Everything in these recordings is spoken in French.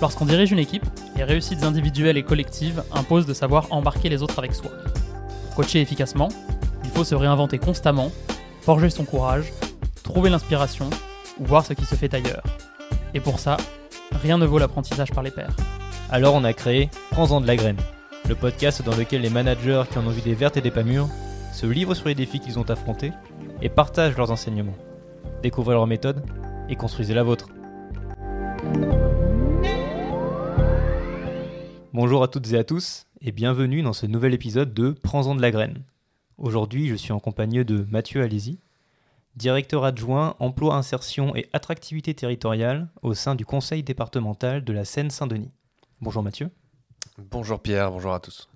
Lorsqu'on dirige une équipe, les réussites individuelles et collectives imposent de savoir embarquer les autres avec soi. Pour coacher efficacement, il faut se réinventer constamment, forger son courage, trouver l'inspiration ou voir ce qui se fait ailleurs. Et pour ça, rien ne vaut l'apprentissage par les pairs. Alors on a créé Prends-en de la graine, le podcast dans lequel les managers qui en ont vu des vertes et des pas mûres se livrent sur les défis qu'ils ont affrontés et partagent leurs enseignements. Découvrez leur méthode et construisez la vôtre. Bonjour à toutes et à tous et bienvenue dans ce nouvel épisode de Prends-en de la graine. Aujourd'hui, je suis en compagnie de Mathieu Alési, directeur adjoint emploi, insertion et attractivité territoriale au sein du conseil départemental de la Seine-Saint-Denis. Bonjour Mathieu. Bonjour Pierre, bonjour à tous.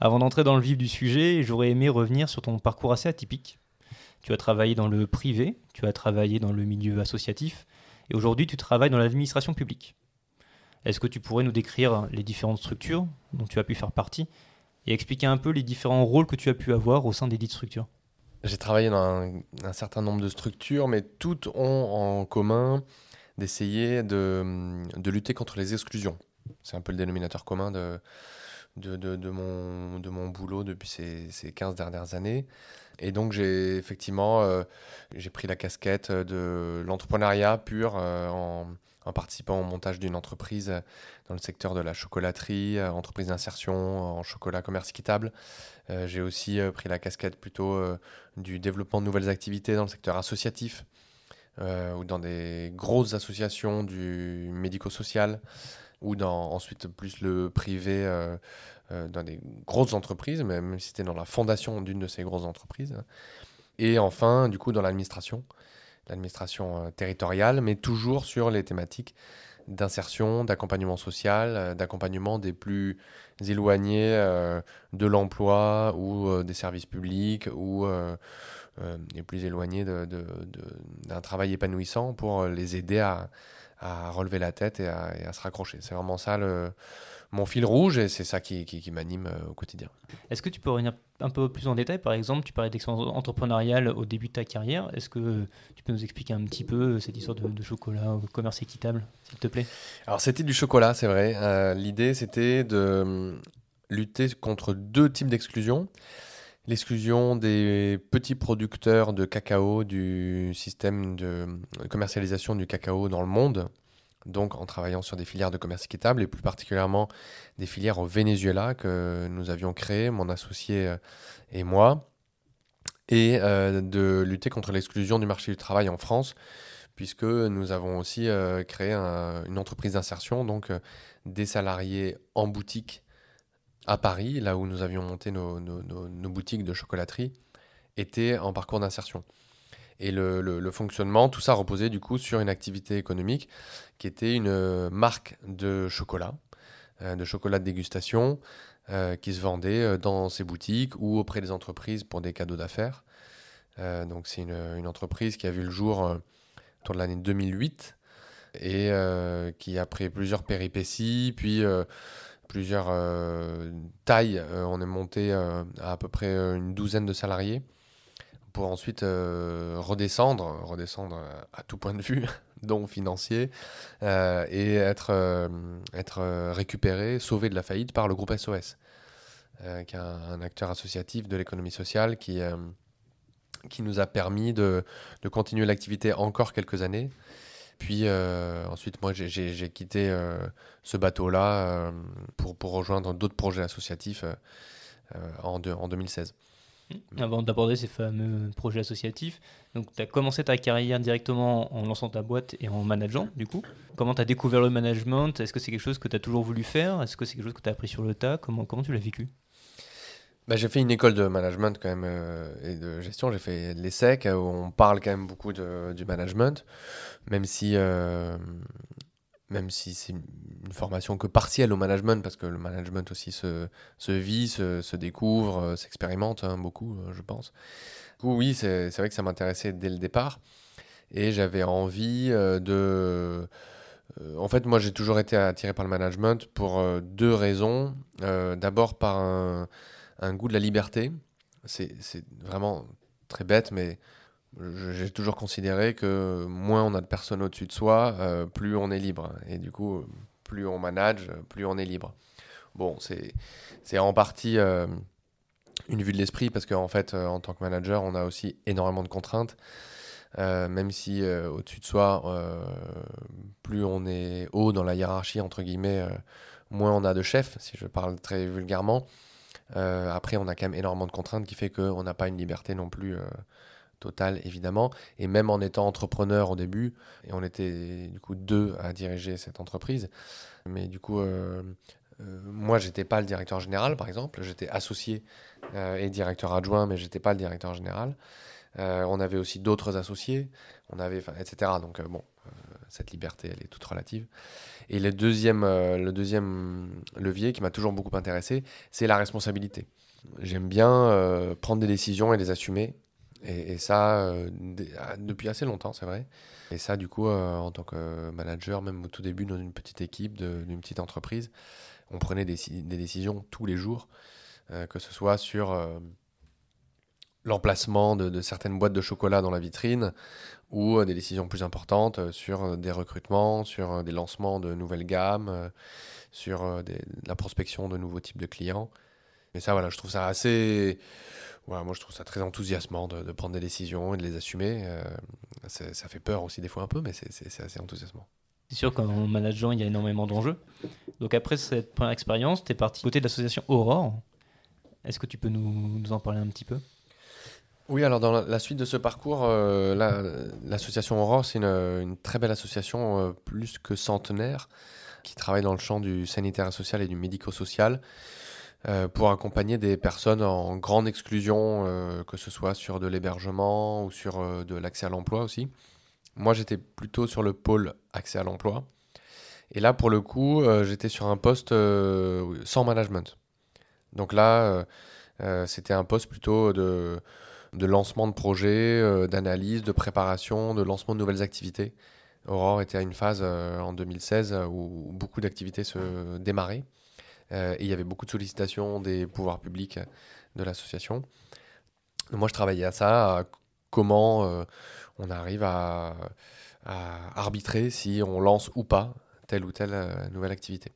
Avant d'entrer dans le vif du sujet, j'aurais aimé revenir sur ton parcours assez atypique. Tu as travaillé dans le privé, tu as travaillé dans le milieu associatif, et aujourd'hui tu travailles dans l'administration publique. Est-ce que tu pourrais nous décrire les différentes structures dont tu as pu faire partie et expliquer un peu les différents rôles que tu as pu avoir au sein des dites structures J'ai travaillé dans un, certain nombre de structures, mais toutes ont en commun d'essayer de, de, lutter contre les exclusions. C'est un peu le dénominateur commun de, de, de, mon, mon boulot depuis ces, ces 15 dernières années. Et donc j'ai effectivement euh, j'ai pris la casquette de l'entrepreneuriat pur euh, en, en, participant au montage d'une entreprise dans le secteur de la chocolaterie, euh, entreprise d'insertion en chocolat commerce équitable. Euh, j'ai aussi euh, pris la casquette plutôt du développement de nouvelles activités dans le secteur associatif ou dans des grosses associations du médico-social ou dans ensuite plus le privé euh, dans des grosses entreprises, même si c'était dans la fondation d'une de ces grosses entreprises. Et enfin, du coup, dans l'administration, l'administration euh, territoriale, mais toujours sur les thématiques d'insertion, d'accompagnement social, euh, d'accompagnement des plus éloignés euh, de l'emploi ou des services publics ou les plus éloignés d'un travail épanouissant pour les aider à, à relever la tête et à, et à se raccrocher. C'est vraiment ça le, mon fil rouge et c'est ça qui, qui, qui m'anime euh, au quotidien. Est-ce que tu peux revenir un peu plus en détail? Par exemple, tu parlais d'expérience entrepreneuriale au début de ta carrière. Est-ce que tu peux nous expliquer un petit peu cette histoire de, de chocolat, au commerce équitable, s'il te plaît? Alors, c'était du chocolat, c'est vrai. Euh, L'idée, c'était de hum, lutter contre deux types d'exclusion. L'exclusion des petits producteurs de cacao du système de commercialisation du cacao dans le monde, donc en travaillant sur des filières de commerce équitable et plus particulièrement des filières au Venezuela que nous avions créées, mon associé euh, et moi, et euh, de lutter contre l'exclusion du marché du travail en France, puisque nous avons aussi euh, créé un, une entreprise d'insertion, donc des salariés en boutique à Paris, là où nous avions monté nos boutiques de chocolaterie, étaient en parcours d'insertion. Et le, fonctionnement, tout ça reposait du coup sur une activité économique qui était une euh, marque de chocolat, euh, de chocolat de dégustation, euh, qui se vendait dans ses boutiques ou auprès des entreprises pour des cadeaux d'affaires. Donc c'est une, une, entreprise qui a vu le jour autour de l'année 2008 et qui a pris plusieurs péripéties, puis plusieurs tailles. on est monté à à peu près une douzaine de salariés pour ensuite euh, redescendre, redescendre à tout point de vue, dont financier, euh, et être, euh, être récupéré, sauvé de la faillite par le groupe SOS, qui est un, acteur associatif de l'économie sociale qui, qui nous a permis de, de continuer l'activité encore quelques années. Puis ensuite, moi, j'ai quitté ce bateau-là pour, pour rejoindre d'autres projets associatifs en, en 2016. Avant d'aborder ces fameux projets associatifs, donc tu as commencé ta carrière directement en lançant ta boîte et en manageant, du coup. Comment tu as découvert le management? Est-ce que c'est quelque chose que tu as toujours voulu faire? Est-ce que c'est quelque chose que tu as appris sur le tas? Comment, comment tu l'as vécu? Bah, j'ai fait une école de management quand même euh, et de gestion. J'ai fait l'ESSEC où on parle quand même beaucoup de, du management, même si euh, même si c'est une formation que partielle au management, parce que le management aussi se, se vit, se, se découvre, euh, s'expérimente hein, beaucoup, euh, je pense. Du coup, oui, c'est vrai que ça m'intéressait dès le départ. Et j'avais envie euh, de... En fait, moi, j'ai toujours été attiré par le management pour deux raisons. D'abord, par un, goût de la liberté. C'est vraiment très bête, mais j'ai toujours considéré que moins on a de personnes au-dessus de soi, euh, plus on est libre. Et du coup, plus on manage, plus on est libre. Bon, c'est en partie une vue de l'esprit parce qu'en fait, en tant que manager, on a aussi énormément de contraintes. même si au-dessus de soi, plus on est haut dans la hiérarchie, entre guillemets, moins on a de chefs, si je parle très vulgairement. après, on a quand même énormément de contraintes qui fait qu'on n'a pas une liberté non plus total évidemment. Et même en étant entrepreneur au début, et on était du coup deux à diriger cette entreprise, mais du coup, euh, euh, moi j'étais pas le directeur général par exemple, j'étais associé euh, et directeur adjoint, mais j'étais pas le directeur général. on avait aussi d'autres associés, on avait, etc. Donc bon, cette liberté, elle est toute relative. Et le deuxième, le deuxième levier qui m'a toujours beaucoup intéressé, c'est la responsabilité. J'aime bien prendre des décisions et les assumer et, ça, euh, ah, depuis assez longtemps, c'est vrai. Et ça, du coup, euh, en tant que manager, même au tout début, dans une petite équipe, d'une petite entreprise, on prenait des, décisions tous les jours, euh, que ce soit sur l'emplacement de, certaines boîtes de chocolat dans la vitrine ou des décisions plus importantes sur des recrutements, sur des lancements de nouvelles gammes, sur la prospection de nouveaux types de clients. Et ça, voilà, je trouve ça assez moi, je trouve ça très enthousiasmant de, prendre des décisions et de les assumer. Euh, ça fait peur aussi des fois un peu, mais c'est assez enthousiasmant. C'est sûr qu'en manageant, il y a énormément d'enjeux. Donc après cette première expérience, tu es parti côté de l'association Aurore. Est-ce que tu peux nous, nous, en parler un petit peu? Oui, alors dans la, suite de ce parcours, euh, l'association Aurore, c'est une, une, très belle association euh, plus que centenaire qui travaille dans le champ du sanitaire social et du médico-social. Euh, pour accompagner des personnes en grande exclusion, euh, que ce soit sur de l'hébergement ou sur euh, de l'accès à l'emploi aussi. Moi, j'étais plutôt sur le pôle accès à l'emploi. Et là, pour le coup, j'étais sur un poste sans management. Donc là, c'était un poste plutôt de, de lancement de projet, d'analyse, de préparation, de lancement de nouvelles activités. Aurore était à une phase en 2016 où beaucoup d'activités se démarraient. Euh, et il y avait beaucoup de sollicitations des pouvoirs publics de l'association. Moi, je travaillais à ça, à comment euh, on arrive à, arbitrer si on lance ou pas telle ou telle euh, nouvelle activité.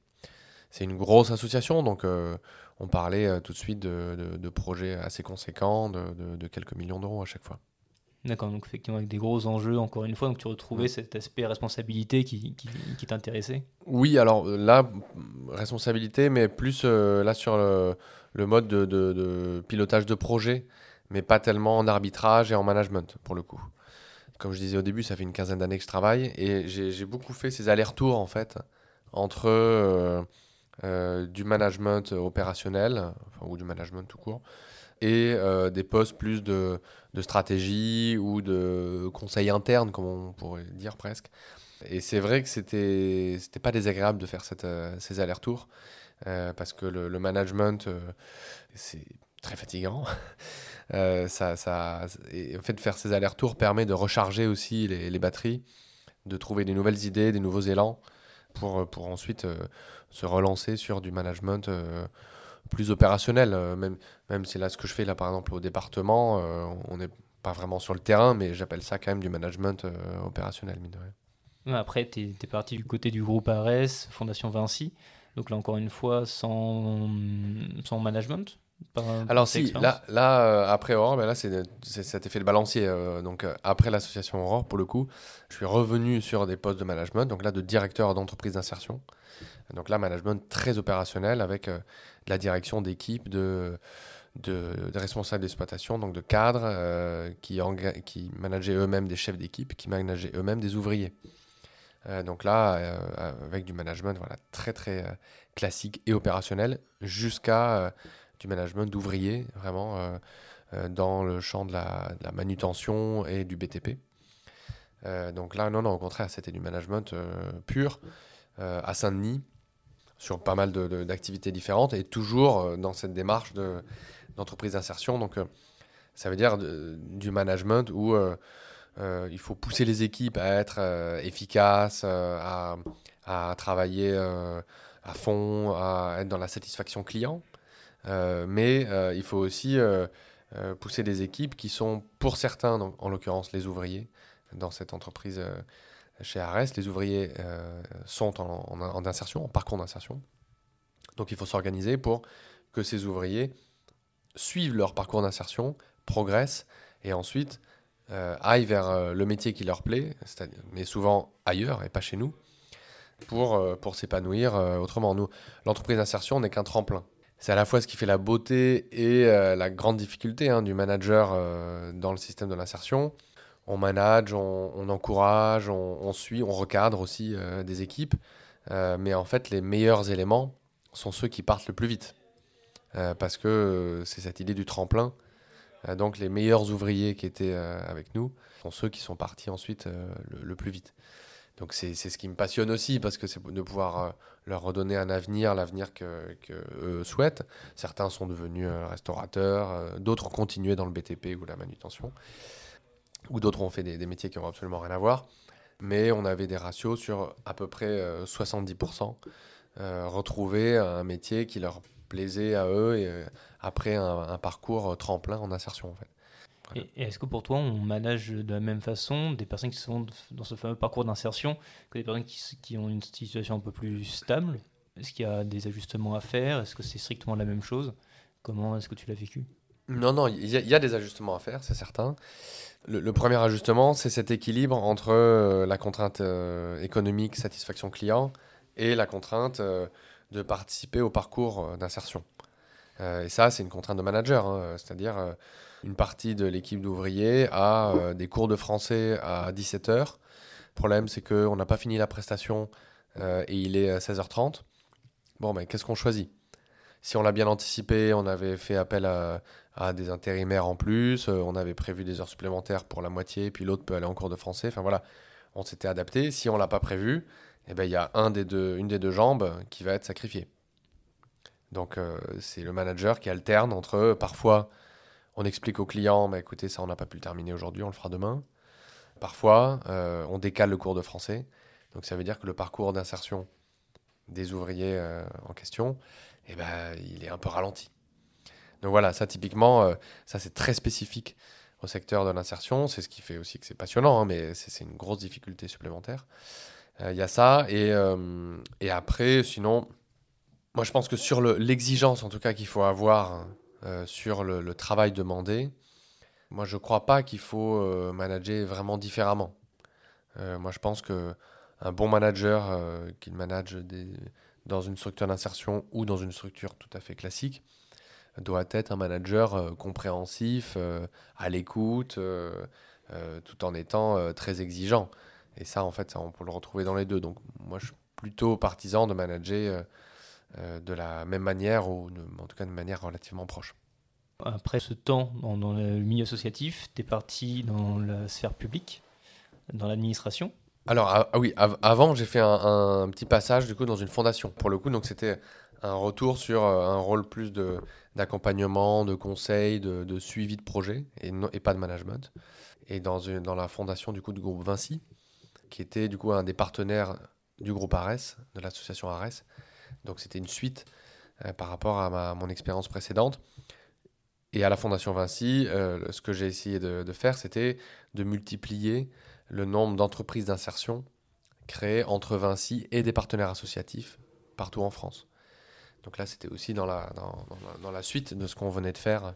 C'est une grosse association, donc on parlait tout de suite de, projets assez conséquents, de quelques millions d'euros à chaque fois. D'accord, donc effectivement avec des gros enjeux, encore une fois, donc tu retrouvais cet aspect responsabilité qui, qui, t'intéressait? Oui, alors euh, là, responsabilité, mais plus euh, là sur le, mode de, de, pilotage de projet, mais pas tellement en arbitrage et en management pour le coup. Comme je disais au début, ça fait une quinzaine d'années que je travaille et j'ai beaucoup fait ces allers-retours en fait entre euh, du management opérationnel, ou du management tout court, et des postes plus de stratégie ou de conseil interne, comme on pourrait dire presque. Et c'est vrai que c'était c'était pas désagréable de faire euh, ces allers-retours euh, parce que le, management euh, c'est très fatigant. ça, ça, et en fait, faire ces allers-retours permet de recharger aussi les, les, batteries, de trouver des nouvelles idées, des nouveaux élans pour, pour ensuite se relancer sur du management plus opérationnel. Euh, même, même si là, ce que je fais là, par exemple, au département, euh, on n'est pas vraiment sur le terrain, mais j'appelle ça quand même du management euh, opérationnel, mine Après, tu es, parti du côté du groupe ARS, Fondation Vinci. Donc là, encore une fois, sans, sans management alors si, là, là après Aurore, ben là, c'est, cet effet de balancier. donc après l'association Aurore, pour le coup, je suis revenu sur des postes de management, donc là de directeur d'entreprise d'insertion. Donc là, management très opérationnel avec la direction d'équipe, de, de, responsables d'exploitation, donc de cadres euh, qui, qui manageaient eux-mêmes des chefs d'équipe, qui manageaient eux-mêmes des ouvriers. Euh, donc là, euh, avec du management voilà, très très classique et opérationnel, jusqu'à du management d'ouvriers, vraiment dans le champ de la, de la, manutention et du BTP. donc là, non, non, au contraire, c'était du management pur à Saint-Denis sur pas mal d'activités différentes et toujours euh, dans cette démarche d'entreprise d'insertion. Donc, euh, ça veut dire du management où euh, il faut pousser les équipes à être efficaces, à, à, travailler à fond, à être dans la satisfaction client. mais il faut aussi pousser des équipes qui sont, pour certains, en l'occurrence les ouvriers, dans cette entreprise chez Ares, les ouvriers sont en, insertion, en parcours d'insertion. Donc il faut s'organiser pour que ces ouvriers suivent leur parcours d'insertion, progressent et ensuite euh, aillent vers euh, le métier qui leur plaît, mais souvent ailleurs et pas chez nous, pour, euh, pour s'épanouir autrement. Nous, l'entreprise d'insertion n'est qu'un tremplin. C'est à la fois ce qui fait la beauté et la grande difficulté hein, du manager dans le système de l'insertion. On manage, on, encourage, on, suit, on recadre aussi des équipes. mais en fait, les meilleurs éléments sont ceux qui partent le plus vite. parce que c'est cette idée du tremplin euh, donc les meilleurs ouvriers qui étaient euh, avec nous sont ceux qui sont partis ensuite euh, le, plus vite. Donc c'est ce qui me passionne aussi parce que c'est de pouvoir leur redonner un avenir, l'avenir que, que souhaitent. Certains sont devenus restaurateurs, d'autres ont continué dans le BTP ou la manutention, ou d'autres ont fait des, métiers qui n'ont absolument rien à voir. Mais on avait des ratios sur à peu près 70% retrouver un métier qui leur plaisait à eux et après un, parcours euh, tremplin en insertion. En fait. Et, est-ce que pour toi, on manage de la même façon des personnes qui sont dans ce fameux parcours d'insertion que des personnes qui, qui, ont une situation un peu plus stable? Est-ce qu'il y a des ajustements à faire? Est-ce que c'est strictement la même chose? Comment est-ce que tu l'as vécu? Non, non, il y, a des ajustements à faire, c'est certain. Le, premier ajustement, c'est cet équilibre entre euh, la contrainte euh, économique, satisfaction client, et la contrainte de participer au parcours d'insertion. Euh, et ça, c'est une contrainte de manager, hein, c'est-à-dire euh, une partie de l'équipe d'ouvriers a euh, des cours de français à 17h. Le problème, c'est qu'on n'a pas fini la prestation et il est 16h30. Bon, mais qu'est-ce qu'on choisit? Si on l'a bien anticipé, on avait fait appel à, des intérimaires en plus, on avait prévu des heures supplémentaires pour la moitié, puis l'autre peut aller en cours de français. Enfin voilà, on s'était adapté. Si on l'a pas prévu, eh ben, il y a une des deux jambes qui va être sacrifiée. Donc euh, c'est le manager qui alterne entre euh, parfois on explique au client, mais écoutez, ça on n'a pas pu le terminer aujourd'hui, on le fera demain. Parfois euh, on décale le cours de français. Donc ça veut dire que le parcours d'insertion des ouvriers en question, eh ben, il est un peu ralenti. Donc voilà, ça typiquement, ça c'est très spécifique au secteur de l'insertion. C'est ce qui fait aussi que c'est passionnant, hein, mais c'est une grosse difficulté supplémentaire. Il y a ça. Et, et après, sinon, moi, je pense que sur l'exigence, en tout cas, qu'il faut avoir euh, sur le, travail demandé, moi, je ne crois pas qu'il faut euh, manager vraiment différemment. Euh, moi, je pense qu'un bon manager qui manage des, dans une structure d'insertion ou dans une structure tout à fait classique doit être un manager compréhensif, à l'écoute, tout en étant très exigeant. Et ça, en fait, on peut le retrouver dans les deux. Donc, moi, je suis plutôt partisan de manager euh, de la même manière, ou en tout cas de manière relativement proche. Après ce temps dans, le milieu associatif, tu es parti dans la sphère publique, dans l'administration alors ah, oui, avant j'ai fait un, petit passage du coup dans une fondation. Pour le coup, donc c'était un retour sur euh, un rôle plus d'accompagnement, de conseil, de, suivi de projet et, et pas de management. Et dans, une, dans la fondation du coup du groupe Vinci, qui était du coup un des partenaires du groupe Ares, de l'association Ares, donc c'était une suite euh, par rapport à mon expérience précédente. Et à la Fondation Vinci, euh, ce que j'ai essayé de, faire, c'était de multiplier le nombre d'entreprises d'insertion créées entre Vinci et des partenaires associatifs partout en France. Donc là, c'était aussi dans la, dans, la, suite de ce qu'on venait de faire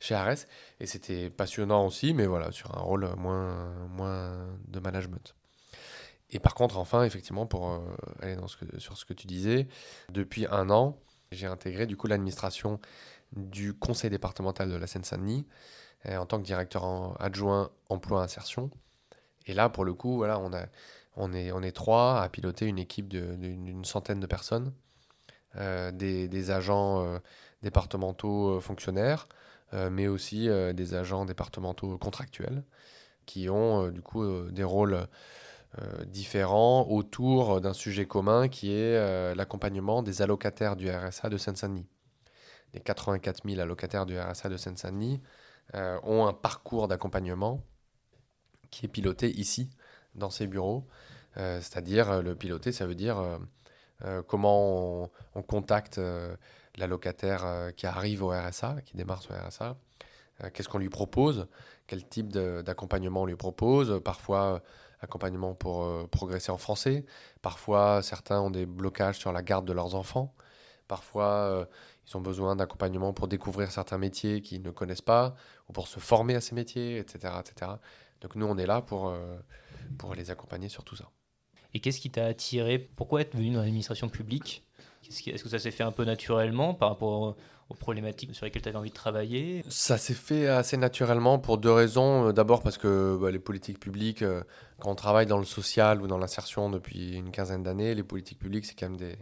chez Ares. Et c'était passionnant aussi, mais voilà, sur un rôle moins, moins de management. Et par contre, enfin, effectivement, pour euh, aller dans ce sur ce que tu disais, depuis un an, j'ai intégré du coup l'administration du conseil départemental de la Seine-Saint-Denis en tant que directeur adjoint emploi insertion. Et là, pour le coup, on, est, on trois à piloter une équipe d'une centaine de personnes, euh, des, agents départementaux fonctionnaires, mais aussi des agents départementaux contractuels qui ont du coup des rôles euh, différents autour d'un sujet commun qui est euh, l'accompagnement des allocataires du RSA de Seine-Saint-Denis. Les 84 000 allocataires du RSA de Seine-Saint-Denis euh, ont un parcours d'accompagnement qui est piloté ici, dans ces bureaux. C'est-à-dire, le piloter, ça veut dire comment on, on contacte l'allocataire qui arrive au RSA, qui démarre son RSA, qu'est-ce qu'on lui propose, quel type d'accompagnement on lui propose, parfois accompagnement pour euh, progresser en français. Parfois, certains ont des blocages sur la garde de leurs enfants. Parfois, euh, ils ont besoin d'accompagnement pour découvrir certains métiers qu'ils ne connaissent pas ou pour se former à ces métiers, etc. etc. Donc nous, on est là pour, euh, pour les accompagner sur tout ça. Et qu'est-ce qui t'a attiré? Pourquoi être venu dans l'administration publique? Est-ce que ça s'est fait un peu naturellement par rapport aux problématiques sur lesquelles tu avais envie de travailler? Ça s'est fait assez naturellement pour deux raisons. D'abord parce que bah, les politiques publiques, euh, quand on travaille dans le social ou dans l'insertion depuis une quinzaine d'années, les politiques publiques, c'est quand même des,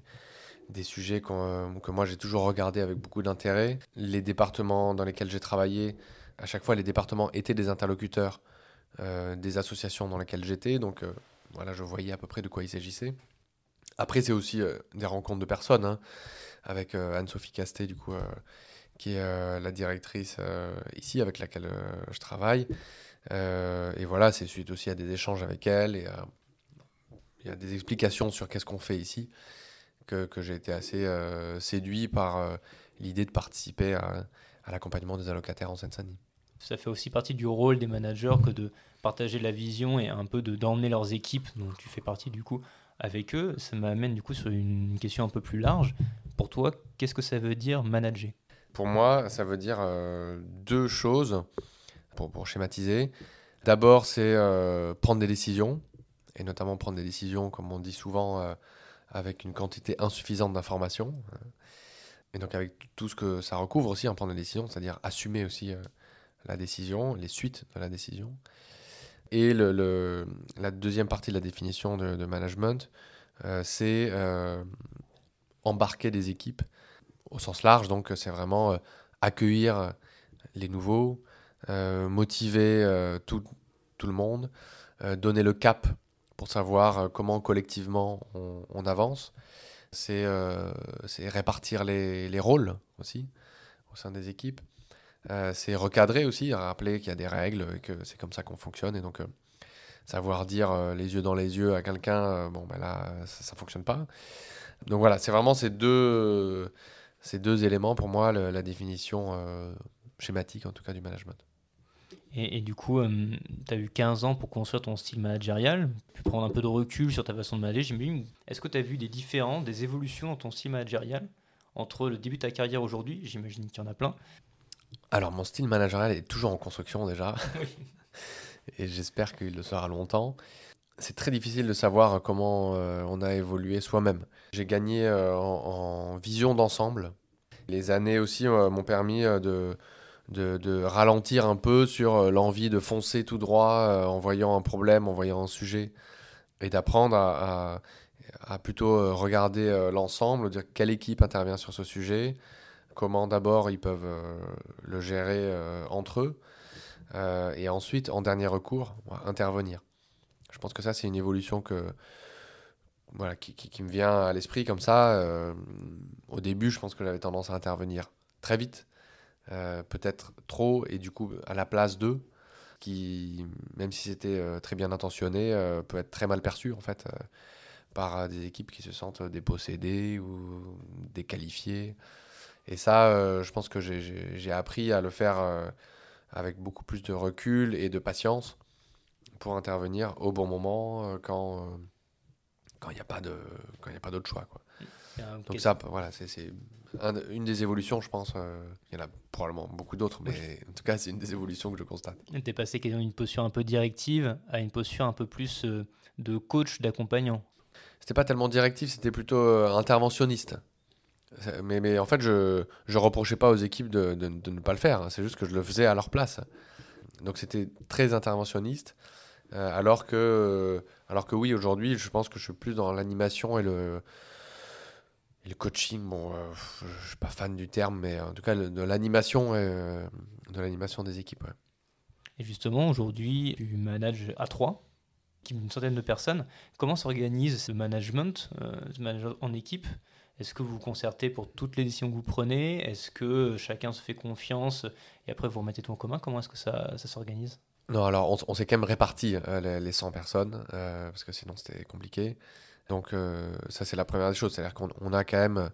des sujets que moi j'ai toujours regardé avec beaucoup d'intérêt. Les départements dans lesquels j'ai travaillé, à chaque fois les départements étaient des interlocuteurs euh, des associations dans lesquelles j'étais, donc euh, voilà, je voyais à peu près de quoi il s'agissait. Après, c'est aussi euh, des rencontres de personnes, hein, avec Anne-Sophie Casté, du coup, qui est la directrice ici avec laquelle je travaille. et voilà, c'est suite aussi à des échanges avec elle et il y a des explications sur qu'est-ce qu'on fait ici que, j'ai été assez séduit par l'idée de participer à, à l'accompagnement des allocataires en Seine-Saint-Denis. Ça fait aussi partie du rôle des managers que de partager la vision et un peu de d'emmener leurs équipes, dont tu fais partie du coup, avec eux. Ça m'amène du coup sur une question un peu plus large. Pour toi, qu'est-ce que ça veut dire manager? Pour moi, ça veut dire euh, deux choses, pour, pour schématiser. D'abord, c'est euh, prendre des décisions, et notamment prendre des décisions, comme on dit souvent, euh, avec une quantité insuffisante d'informations. Et donc avec tout ce que ça recouvre aussi, en prendre des décisions, c'est-à-dire assumer aussi la décision, les suites de la décision. Et le, la deuxième partie de la définition de, management, euh, c'est euh, embarquer des équipes au sens large. Donc, c'est vraiment euh, accueillir les nouveaux, motiver tout, tout, le monde, donner le cap pour savoir comment collectivement on, avance. C'est répartir les, les, rôles aussi au sein des équipes. Euh, c'est recadrer aussi, rappeler qu'il y a des règles et que c'est comme ça qu'on fonctionne. Et donc, euh, savoir dire euh, les yeux dans les yeux à quelqu'un, bon, ben là, ça ne fonctionne pas. Donc voilà, c'est vraiment ces deux, ces deux éléments pour moi, la définition schématique en tout cas du management. Et, du coup, tu as eu 15 ans pour construire ton style managérial, puis prendre un peu de recul sur ta façon de manager. J'imagine, est-ce que tu as vu des différences, des évolutions dans ton style managérial entre le début de ta carrière aujourd'hui, j'imagine qu'il y en a plein, alors, mon style managérial est toujours en construction déjà. et j'espère qu'il le sera longtemps. C'est très difficile de savoir comment euh, on a évolué soi-même. J'ai gagné euh, en, vision d'ensemble. Les années aussi euh, m'ont permis de, de, ralentir un peu sur l'envie de foncer tout droit en voyant un problème, en voyant un sujet, et d'apprendre à, à, plutôt regarder l'ensemble, dire quelle équipe intervient sur ce sujet, comment d'abord ils peuvent euh, le gérer euh, entre eux, euh, et ensuite, en dernier recours, intervenir. Je pense que ça, c'est une évolution que, voilà, qui, me vient à l'esprit comme ça. au début, je pense que j'avais tendance à intervenir très vite, peut-être trop, et du coup, à la place d'eux, qui, même si c'était très bien intentionné, peut être très mal perçu, en fait, par des équipes qui se sentent dépossédées ou déqualifiées. Et ça, euh, je pense que j'ai appris à le faire euh, avec beaucoup plus de recul et de patience pour intervenir au bon moment euh, quand quand il n'y a pas de quand il a pas d'autre choix quoi. Donc ça, voilà, c'est une des évolutions, je pense. Il y en a probablement beaucoup d'autres, mais en tout cas, c'est une des évolutions que je constate. Tu es passé d'une posture un peu directive à une posture un peu plus de coach, d'accompagnant. C'était pas tellement directif, c'était plutôt interventionniste. Mais, mais en fait, je ne reprochais pas aux équipes de, de, ne pas le faire. Hein. C'est juste que je le faisais à leur place. Donc c'était très interventionniste. Euh, alors, que, alors que oui, aujourd'hui, je pense que je suis plus dans l'animation et le, le coaching. Bon, euh, je ne suis pas fan du terme, mais en tout cas de l'animation euh, de l'animation des équipes. Et justement, aujourd'hui, tu manages à 3 une centaine de personnes. Comment s'organise ce management, ce management en équipe? Est-ce que vous vous concertez pour toutes les décisions que vous prenez? Est-ce que chacun se fait confiance et après vous remettez tout en commun? Comment est-ce que ça, ça s'organise? Non, alors on, s'est quand même réparti euh, les, 100 personnes euh, parce que sinon c'était compliqué. Donc euh, ça c'est la première des choses, c'est-à-dire qu'on a quand même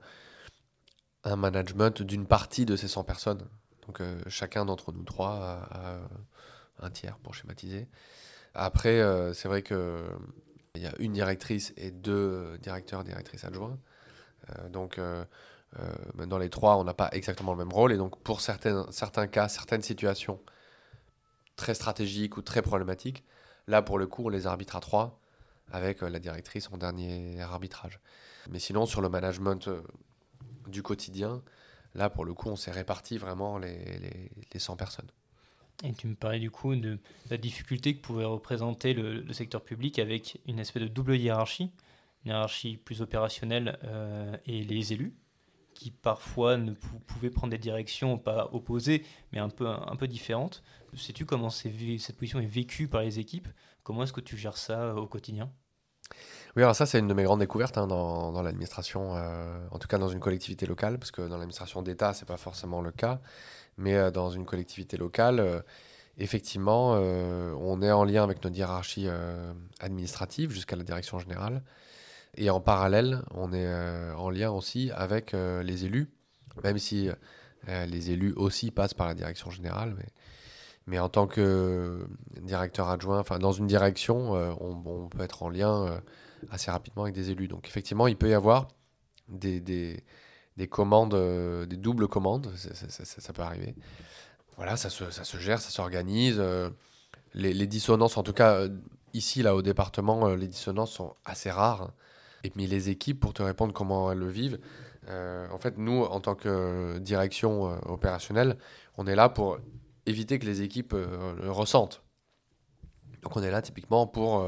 un management d'une partie de ces 100 personnes. Donc chacun d'entre nous trois a, un tiers pour schématiser. Après, euh, c'est vrai que il y a une directrice et deux directeurs, directrices adjoints. Euh, donc, euh, euh, dans les trois, on n'a pas exactement le même rôle. Et donc, pour certains, cas, certaines situations très stratégiques ou très problématiques, là, pour le coup, on les arbitre à trois avec la directrice en dernier arbitrage. Mais sinon, sur le management du quotidien, là, pour le coup, on s'est réparti vraiment les 100 personnes. Et tu me parlais du coup de la difficulté que pouvait représenter le, secteur public avec une espèce de double hiérarchie, une hiérarchie plus opérationnelle euh, et les élus, qui parfois ne pou- pouvaient prendre des directions pas opposées, mais un peu, un peu différentes. Sais-tu comment cette position est vécue par les équipes? Comment est-ce que tu gères ça euh, au quotidien? Oui, alors ça, c'est une de mes grandes découvertes hein, dans, dans l'administration, euh, en tout cas dans une collectivité locale, parce que dans l'administration d'État, c'est pas forcément le cas, mais euh, dans une collectivité locale, euh, effectivement, euh, on est en lien avec notre hiérarchie administrative jusqu'à la direction générale, et en parallèle, on est en lien aussi avec les élus, même si les élus aussi passent par la direction générale, mais, en tant que directeur adjoint, enfin dans une direction, on, peut être en lien assez rapidement avec des élus. Donc effectivement, il peut y avoir des, des commandes, euh, des doubles commandes, ça, ça- ça- ça peut arriver. Voilà, ça se, se gère, ça s'organise. euh, les, dissonances, en tout cas euh, ici, là au département, les dissonances sont assez rares. Et puis les équipes, pour te répondre comment elles le vivent, en fait, nous, en tant que direction opérationnelle, on est là pour éviter que les équipes le ressentent. Donc on est là typiquement pour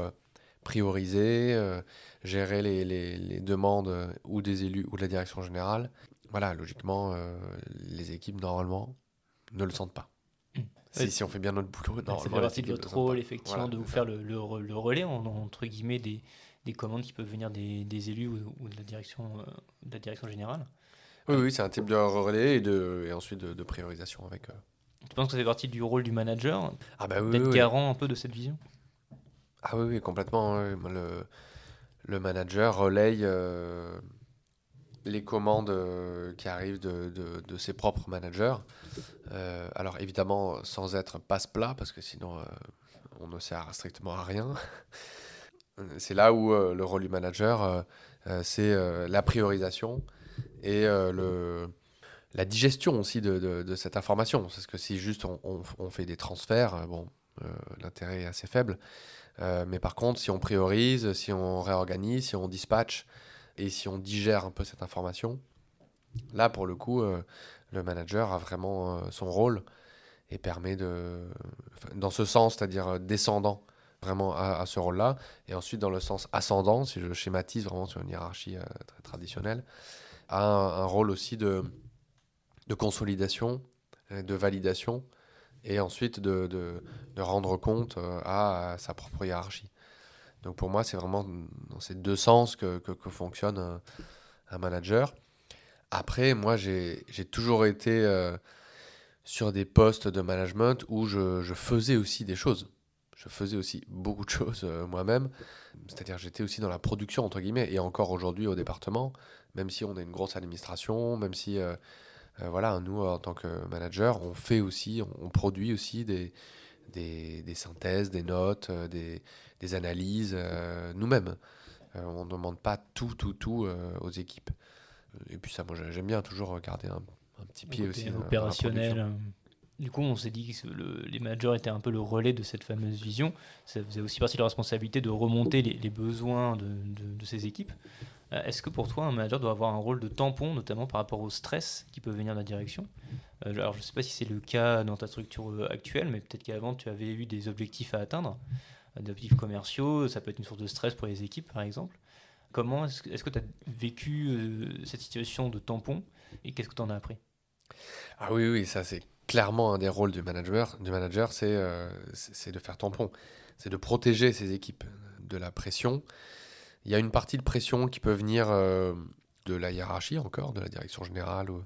prioriser, euh, gérer les, les- les demandes euh, ou des élus ou de la direction générale. Voilà, logiquement, euh, les équipes, normalement, ne le sentent pas. Mm. Si, Ouais. si on fait bien notre boulot, Ça normalement, fait les partie de votre rôle, effectivement, Voilà, de vous faire le, le re- le relais, en- entre guillemets, des, des commandes qui peuvent venir des, des élus ou, ou de, la direction, euh, de la direction générale. Oui, oui, c'est un type de relais et, de, et ensuite de, de priorisation avec. Tu penses que ça fait partie du rôle du manager Ah bah oui, d'être oui, oui. garant un peu de cette vision? Ah oui, oui, complètement. le, le manager relaye euh, les commandes euh, qui arrivent de, de- de ses propres managers. Euh, alors évidemment, sans être passe-plat, parce que sinon, on ne sert strictement à rien. C'est là où le rôle du manager, c'est la priorisation et le, la digestion aussi de, de- de cette information. Parce que si juste on, on- fait des transferts, bon, l'intérêt est assez faible. Euh, mais par contre, si on priorise, si on réorganise, si on dispatche et si on digère un peu cette information, là, pour le coup, euh, le manager a vraiment euh, son rôle et permet de, dans ce sens, c'est-à-dire descendant vraiment à, ce rôle-là, et ensuite dans le sens ascendant, si je schématise vraiment sur une hiérarchie très traditionnelle, a un, un rôle aussi de, de consolidation, de validation, et ensuite de, de- de rendre compte euh, à, sa propre hiérarchie. Donc pour moi, c'est vraiment dans ces deux sens que, que- fonctionne un, un manager. Après, moi, j'ai toujours été euh, sur des postes de management où je, faisais aussi des choses. Je faisais aussi beaucoup de choses euh, moi-même. C'est-à-dire, j'étais aussi dans la production, entre guillemets, et encore aujourd'hui au département, même si on a une grosse administration, même si, euh, euh, voilà, nous, en tant que manager, on fait aussi, on, produit aussi des, des, des synthèses, des notes, euh, des, des analyses euh, nous-mêmes. Euh, on ne demande pas tout, tout, tout euh, aux équipes. Et puis ça, moi, j'aime bien toujours garder un, un petit pied côté aussi. euh, opérationnel. euh. Du coup, on s'est dit que le- les managers étaient un peu le relais de cette fameuse vision. Ça faisait aussi partie de leur responsabilité de remonter les, les besoins de, de- de ces équipes. Euh, Est-ce que pour toi, un manager doit avoir un rôle de tampon, notamment par rapport au stress qui peut venir de la direction Euh, Alors, je ne sais pas si c'est le cas dans ta structure euh, actuelle, mais peut-être qu'avant, tu avais eu des objectifs à atteindre, des objectifs commerciaux. Ça peut être une source de stress pour les équipes, par exemple. Comment est-ce que tu as vécu cette situation de tampon et qu'est-ce que tu en as appris? Ah oui, oui, ça c'est clairement un des rôles du manager. Du manager, c'est de faire tampon, c'est de protéger ses équipes de la pression. Il y a une partie de pression qui peut venir euh, de la hiérarchie encore, de la direction générale, ou-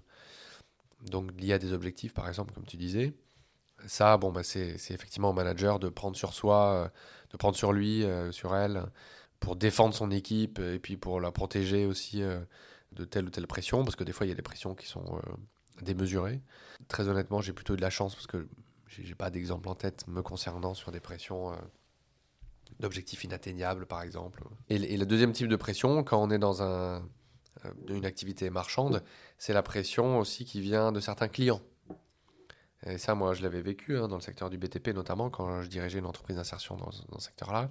donc liée à des objectifs, par exemple, comme tu disais. Ça, bon, bah, c'est effectivement au manager de prendre sur soi, euh, de prendre sur lui, euh, sur elle, pour défendre son équipe et puis pour la protéger aussi de telle ou telle pression, parce que des fois, il y a des pressions qui sont démesurées. Très honnêtement, j'ai plutôt de la chance parce que j'ai pas d'exemple en tête me concernant sur des pressions d'objectifs inatteignables, par exemple. Et, et, le deuxième type de pression, quand on est dans un, une activité marchande, c'est la pression aussi qui vient de certains clients. Et ça, moi, je l'avais vécu hein, dans le secteur du BTP, notamment quand je dirigeais une entreprise d'insertion dans, ce secteur-là,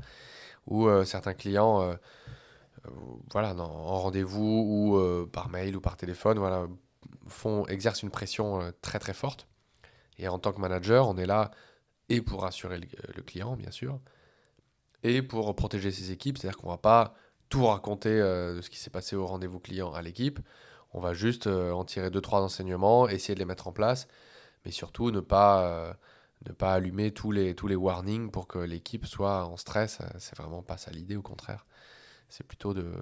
où certains clients voilà, en rendez-vous ou euh, par mail ou par téléphone, voilà, font, exercent une pression euh, très très forte. Et en tant que manager, on est là et pour rassurer le, client, bien sûr, et pour protéger ses équipes. C'est-à-dire qu'on ne va pas tout raconter euh, de ce qui s'est passé au rendez-vous client à l'équipe. On va juste en tirer deux, trois enseignements, essayer de les mettre en place, mais surtout ne pas, ne pas allumer tous les, tous les warnings pour que l'équipe soit en stress. C'est vraiment pas ça l'idée, au contraire c'est plutôt de,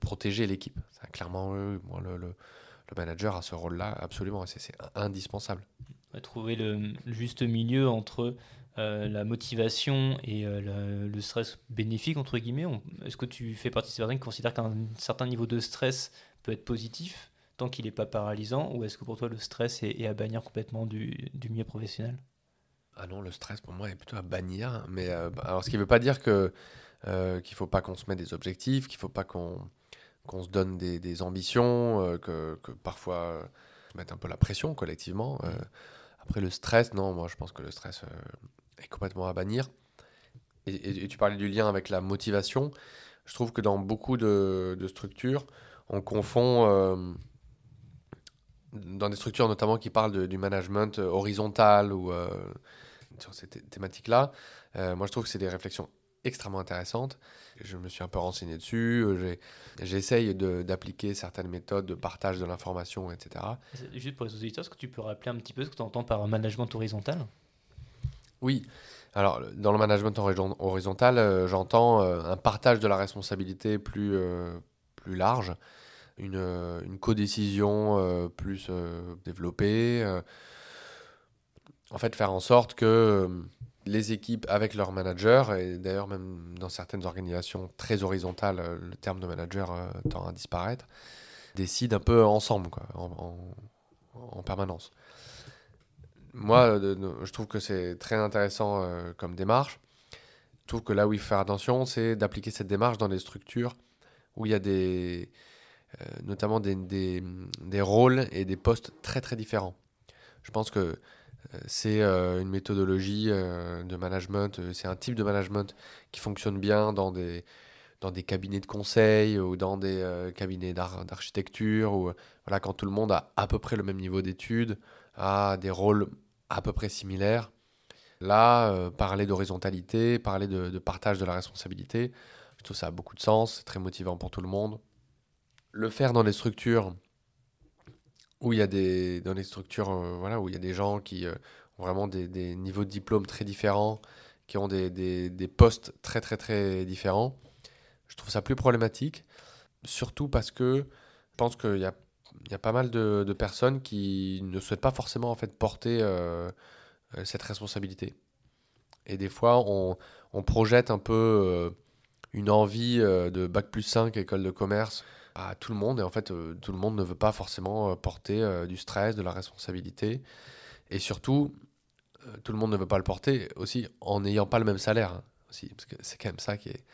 protéger l'équipe. Clairement, moi, le, manager a ce rôle-là, absolument, c'est indispensable. trouver le, juste milieu entre euh, la motivation et euh, le, stress bénéfique, entre guillemets. Est-ce que tu fais partie de ces personnes qui considèrent qu'un certain niveau de stress peut être positif tant qu'il n'est pas paralysant Ou est-ce que pour toi, le stress est, à bannir complètement du, milieu professionnel? Ah non, le stress pour moi est plutôt à bannir. Mais euh, alors, ce qui ne veut pas dire que euh, qu'il ne faut pas qu'on se mette des objectifs, qu'il ne faut pas qu'on se donne des, ambitions, euh, que, parfois euh, mettre un peu la pression collectivement. après le stress, non, moi je pense que le stress est complètement à bannir. Et, tu parlais du lien avec la motivation. Je trouve que dans beaucoup de, structures, on confond dans des structures notamment qui parlent du management horizontal ou sur ces thématiques-là, moi je trouve que c'est des réflexions extrêmement intéressante. Je me suis un peu renseigné dessus. Euh, j'essaye d'appliquer certaines méthodes de partage de l'information, etc. Juste pour les auditeurs, est-ce que tu peux rappeler un petit peu ce que tu entends par management horizontal? Oui. Alors, dans le management horizontal, euh, j'entends euh, un partage de la responsabilité plus, plus large, une, une codécision plus développée. en fait, faire en sorte que les équipes avec leurs managers, et d'ailleurs même dans certaines organisations très horizontales, euh, le terme de manager euh, tend à disparaître, décident un peu ensemble, quoi, en, permanence. Moi, je trouve que c'est très intéressant euh, comme démarche. Je trouve que là où il faut faire attention, c'est d'appliquer cette démarche dans des structures où il y a des, notamment des, des, rôles et des postes très très différents. Je pense que c'est euh, une méthodologie euh, de management, euh, c'est un type de management qui fonctionne bien dans des, dans des cabinets de conseil ou dans des cabinets d'architecture, voilà, quand tout le monde a à peu près le même niveau d'études, a des rôles à peu près similaires. Là, parler d'horizontalité, parler de, partage de la responsabilité, je trouve ça a beaucoup de sens, c'est très motivant pour tout le monde. Le faire dans des structures où il y a des dans les structures euh, voilà où il y a des gens qui euh, ont vraiment des, des, niveaux de diplôme très différents, qui ont des, des, des, postes très très très différents. Je trouve ça plus problématique, surtout parce que je pense qu'il y a, y a pas mal de, personnes qui ne souhaitent pas forcément en fait porter euh, cette responsabilité. Et des fois, on, projette un peu une envie de bac plus 5 école de commerce à tout le monde. Et en fait, euh, tout le monde ne veut pas forcément euh, porter euh, du stress, de la responsabilité. Et surtout, tout le monde ne veut pas le porter aussi en n'ayant pas le même salaire. Hein, aussi, parce que c'est quand même ça qui est,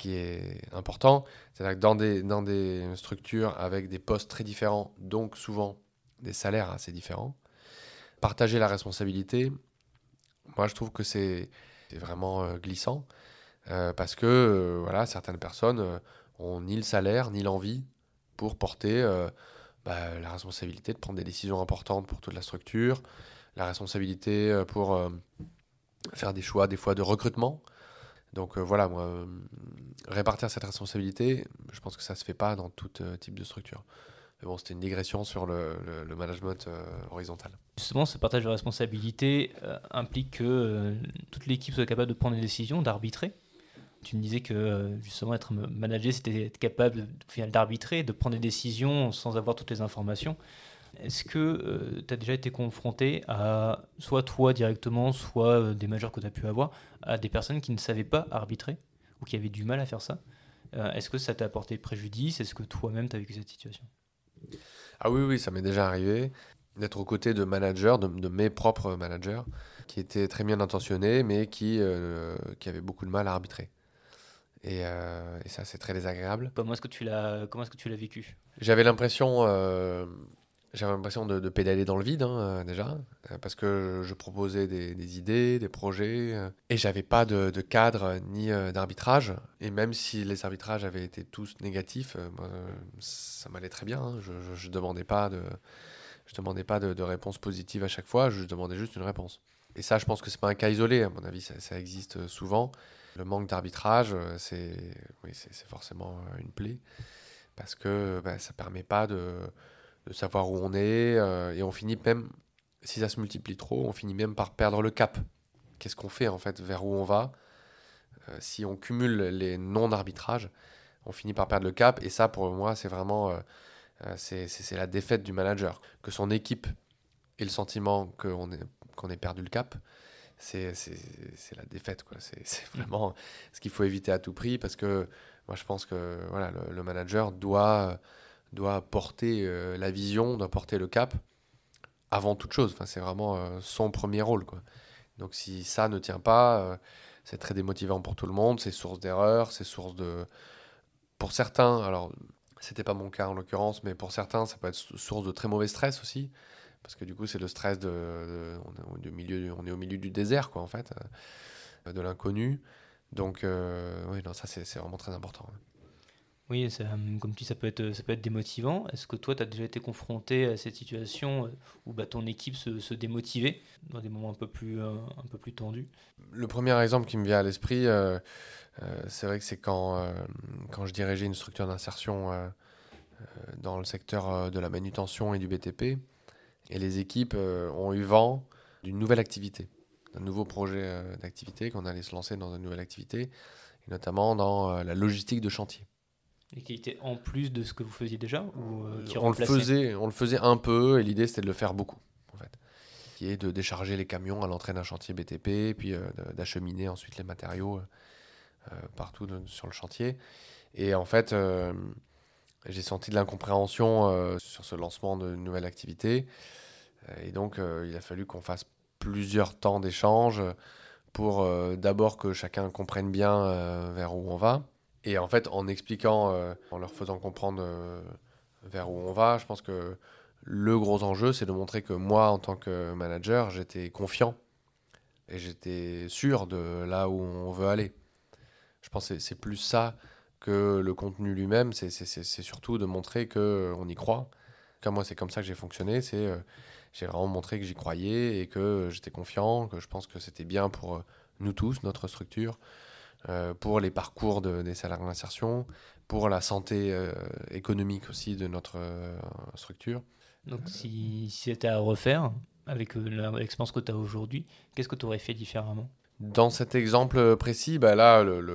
qui est important. C'est-à-dire que dans des, dans des structures avec des postes très différents, donc souvent des salaires assez différents, partager la responsabilité, moi je trouve que c'est vraiment glissant. parce que voilà, certaines personnes ont ni le salaire, ni l'envie pour porter euh, bah, la responsabilité de prendre des décisions importantes pour toute la structure, la responsabilité euh, pour euh, faire des choix, des fois de recrutement. Donc voilà, moi, répartir cette responsabilité, je pense que ça ne se fait pas dans tout type de structure. Mais bon, c'était une digression sur le, management horizontal. Justement, ce partage de responsabilité implique que toute l'équipe soit capable de prendre des décisions, d'arbitrer tu me disais que euh, justement être manager, c'était être capable d'arbitrer, de prendre des décisions sans avoir toutes les informations. Est-ce que euh, tu as déjà été confronté à, soit toi directement, soit euh, des majeurs que tu as pu avoir, à des personnes qui ne savaient pas arbitrer ou qui avaient du mal à faire ça? Est-ce que ça t'a apporté préjudice? Est-ce que toi-même tu as vécu cette situation? Ah oui, oui, ça m'est déjà arrivé d'être aux côtés de managers, de, de, mes propres managers, qui étaient très bien intentionnés, mais qui, qui avaient beaucoup de mal à arbitrer. Et, euh, et ça, c'est très désagréable. Comment est-ce que tu l'as comment est-ce que tu l'as vécu? J'avais l'impression, euh, j'avais l'impression de, pédaler dans le vide hein, euh, déjà, euh, parce que je proposais des, idées, des projets, euh, et j'avais pas de, cadre ni d'arbitrage. Et même si les arbitrages avaient été tous négatifs, moi, ça m'allait très bien. hein. Je, je, demandais pas de, je demandais pas de, réponse positive à chaque fois. Je demandais juste une réponse. Et ça, je pense que c'est pas un cas isolé. À mon avis, ça, existe souvent. Le manque d'arbitrage, c'est, oui, c'est forcément une plaie, parce que bah, ça permet pas de de savoir où on est, euh, et on finit même, si ça se multiplie trop, on finit même par perdre le cap. Qu'est-ce qu'on fait en fait, vers où on va? Euh, Si on cumule les non-arbitrages, on finit par perdre le cap, et ça pour moi c'est vraiment, euh, euh, c'est la défaite du manager. Que son équipe ait le sentiment qu'on ait, qu'on ait perdu le cap, c'est la défaite. C'est vraiment ce qu'il faut éviter à tout prix, parce que moi je pense que voilà, le manager doit doit porter euh, la vision, doit porter le cap avant toute chose. Enfin, c'est vraiment euh, son premier rôle. Quoi. Donc si ça ne tient pas, euh, c'est très démotivant pour tout le monde, c'est source d'erreurs, c'est source de... Pour certains, alors c'était pas mon cas en l'occurrence, mais pour certains, ça peut être sou- source de très mauvais stress aussi, parce que du coup, c'est le stress de... on, est au milieu, du désert, quoi, en fait, de l'inconnu. Donc, oui, non, ça, c'est vraiment très important. ouais. Oui, hum, comme tu dis, ça peut être, ça peut être démotivant. Est-ce que toi, tu as déjà été confronté à cette situation euh, où bah, ton équipe se, démotivait dans des moments un peu plus, euh, un peu plus tendus? Le premier exemple qui me vient à l'esprit, euh, c'est vrai que c'est quand, quand je dirigeais une structure d'insertion dans le secteur de la manutention et du BTP. Et les équipes ont eu vent d'une nouvelle activité, d'un nouveau projet d'activité, qu'on allait se lancer dans une nouvelle activité, et notamment dans la logistique de chantier. Et qui était en plus de ce que vous faisiez déjà ou euh, qui on, le faisait, on le faisait un peu, et l'idée c'était de le faire beaucoup, en fait. Qui est de décharger les camions à l'entrée d'un chantier BTP, puis euh, d'acheminer ensuite les matériaux euh, euh, partout de- sur le chantier. Et en fait, euh, j'ai senti de l'incompréhension euh, sur ce lancement d'une nouvelle activité. Euh, Et donc, euh, il a fallu qu'on fasse plusieurs temps d'échange pour euh, d'abord que chacun comprenne bien euh, vers où on va. Et en fait, en expliquant, euh, en leur faisant comprendre euh, vers où on va, je pense que le gros enjeu, c'est de montrer que moi, en tant que manager, j'étais confiant et j'étais sûr de là où on veut aller. Je pense que c'est- plus ça que le contenu lui-même, c'est- surtout de montrer qu'on y croit. Comme moi, c'est comme ça que j'ai fonctionné, c'est euh, j'ai vraiment montré que j'y croyais et que j'étais confiant, que je pense que c'était bien pour euh, nous tous, notre structure, euh, pour les parcours de- des salariés en insertion, pour la santé euh, économique aussi de notre euh, structure. Donc, si, si c'était à refaire, avec euh, l'expérience que tu as aujourd'hui, qu'est-ce que tu aurais fait différemment? Dans cet exemple précis, bah là, le, le-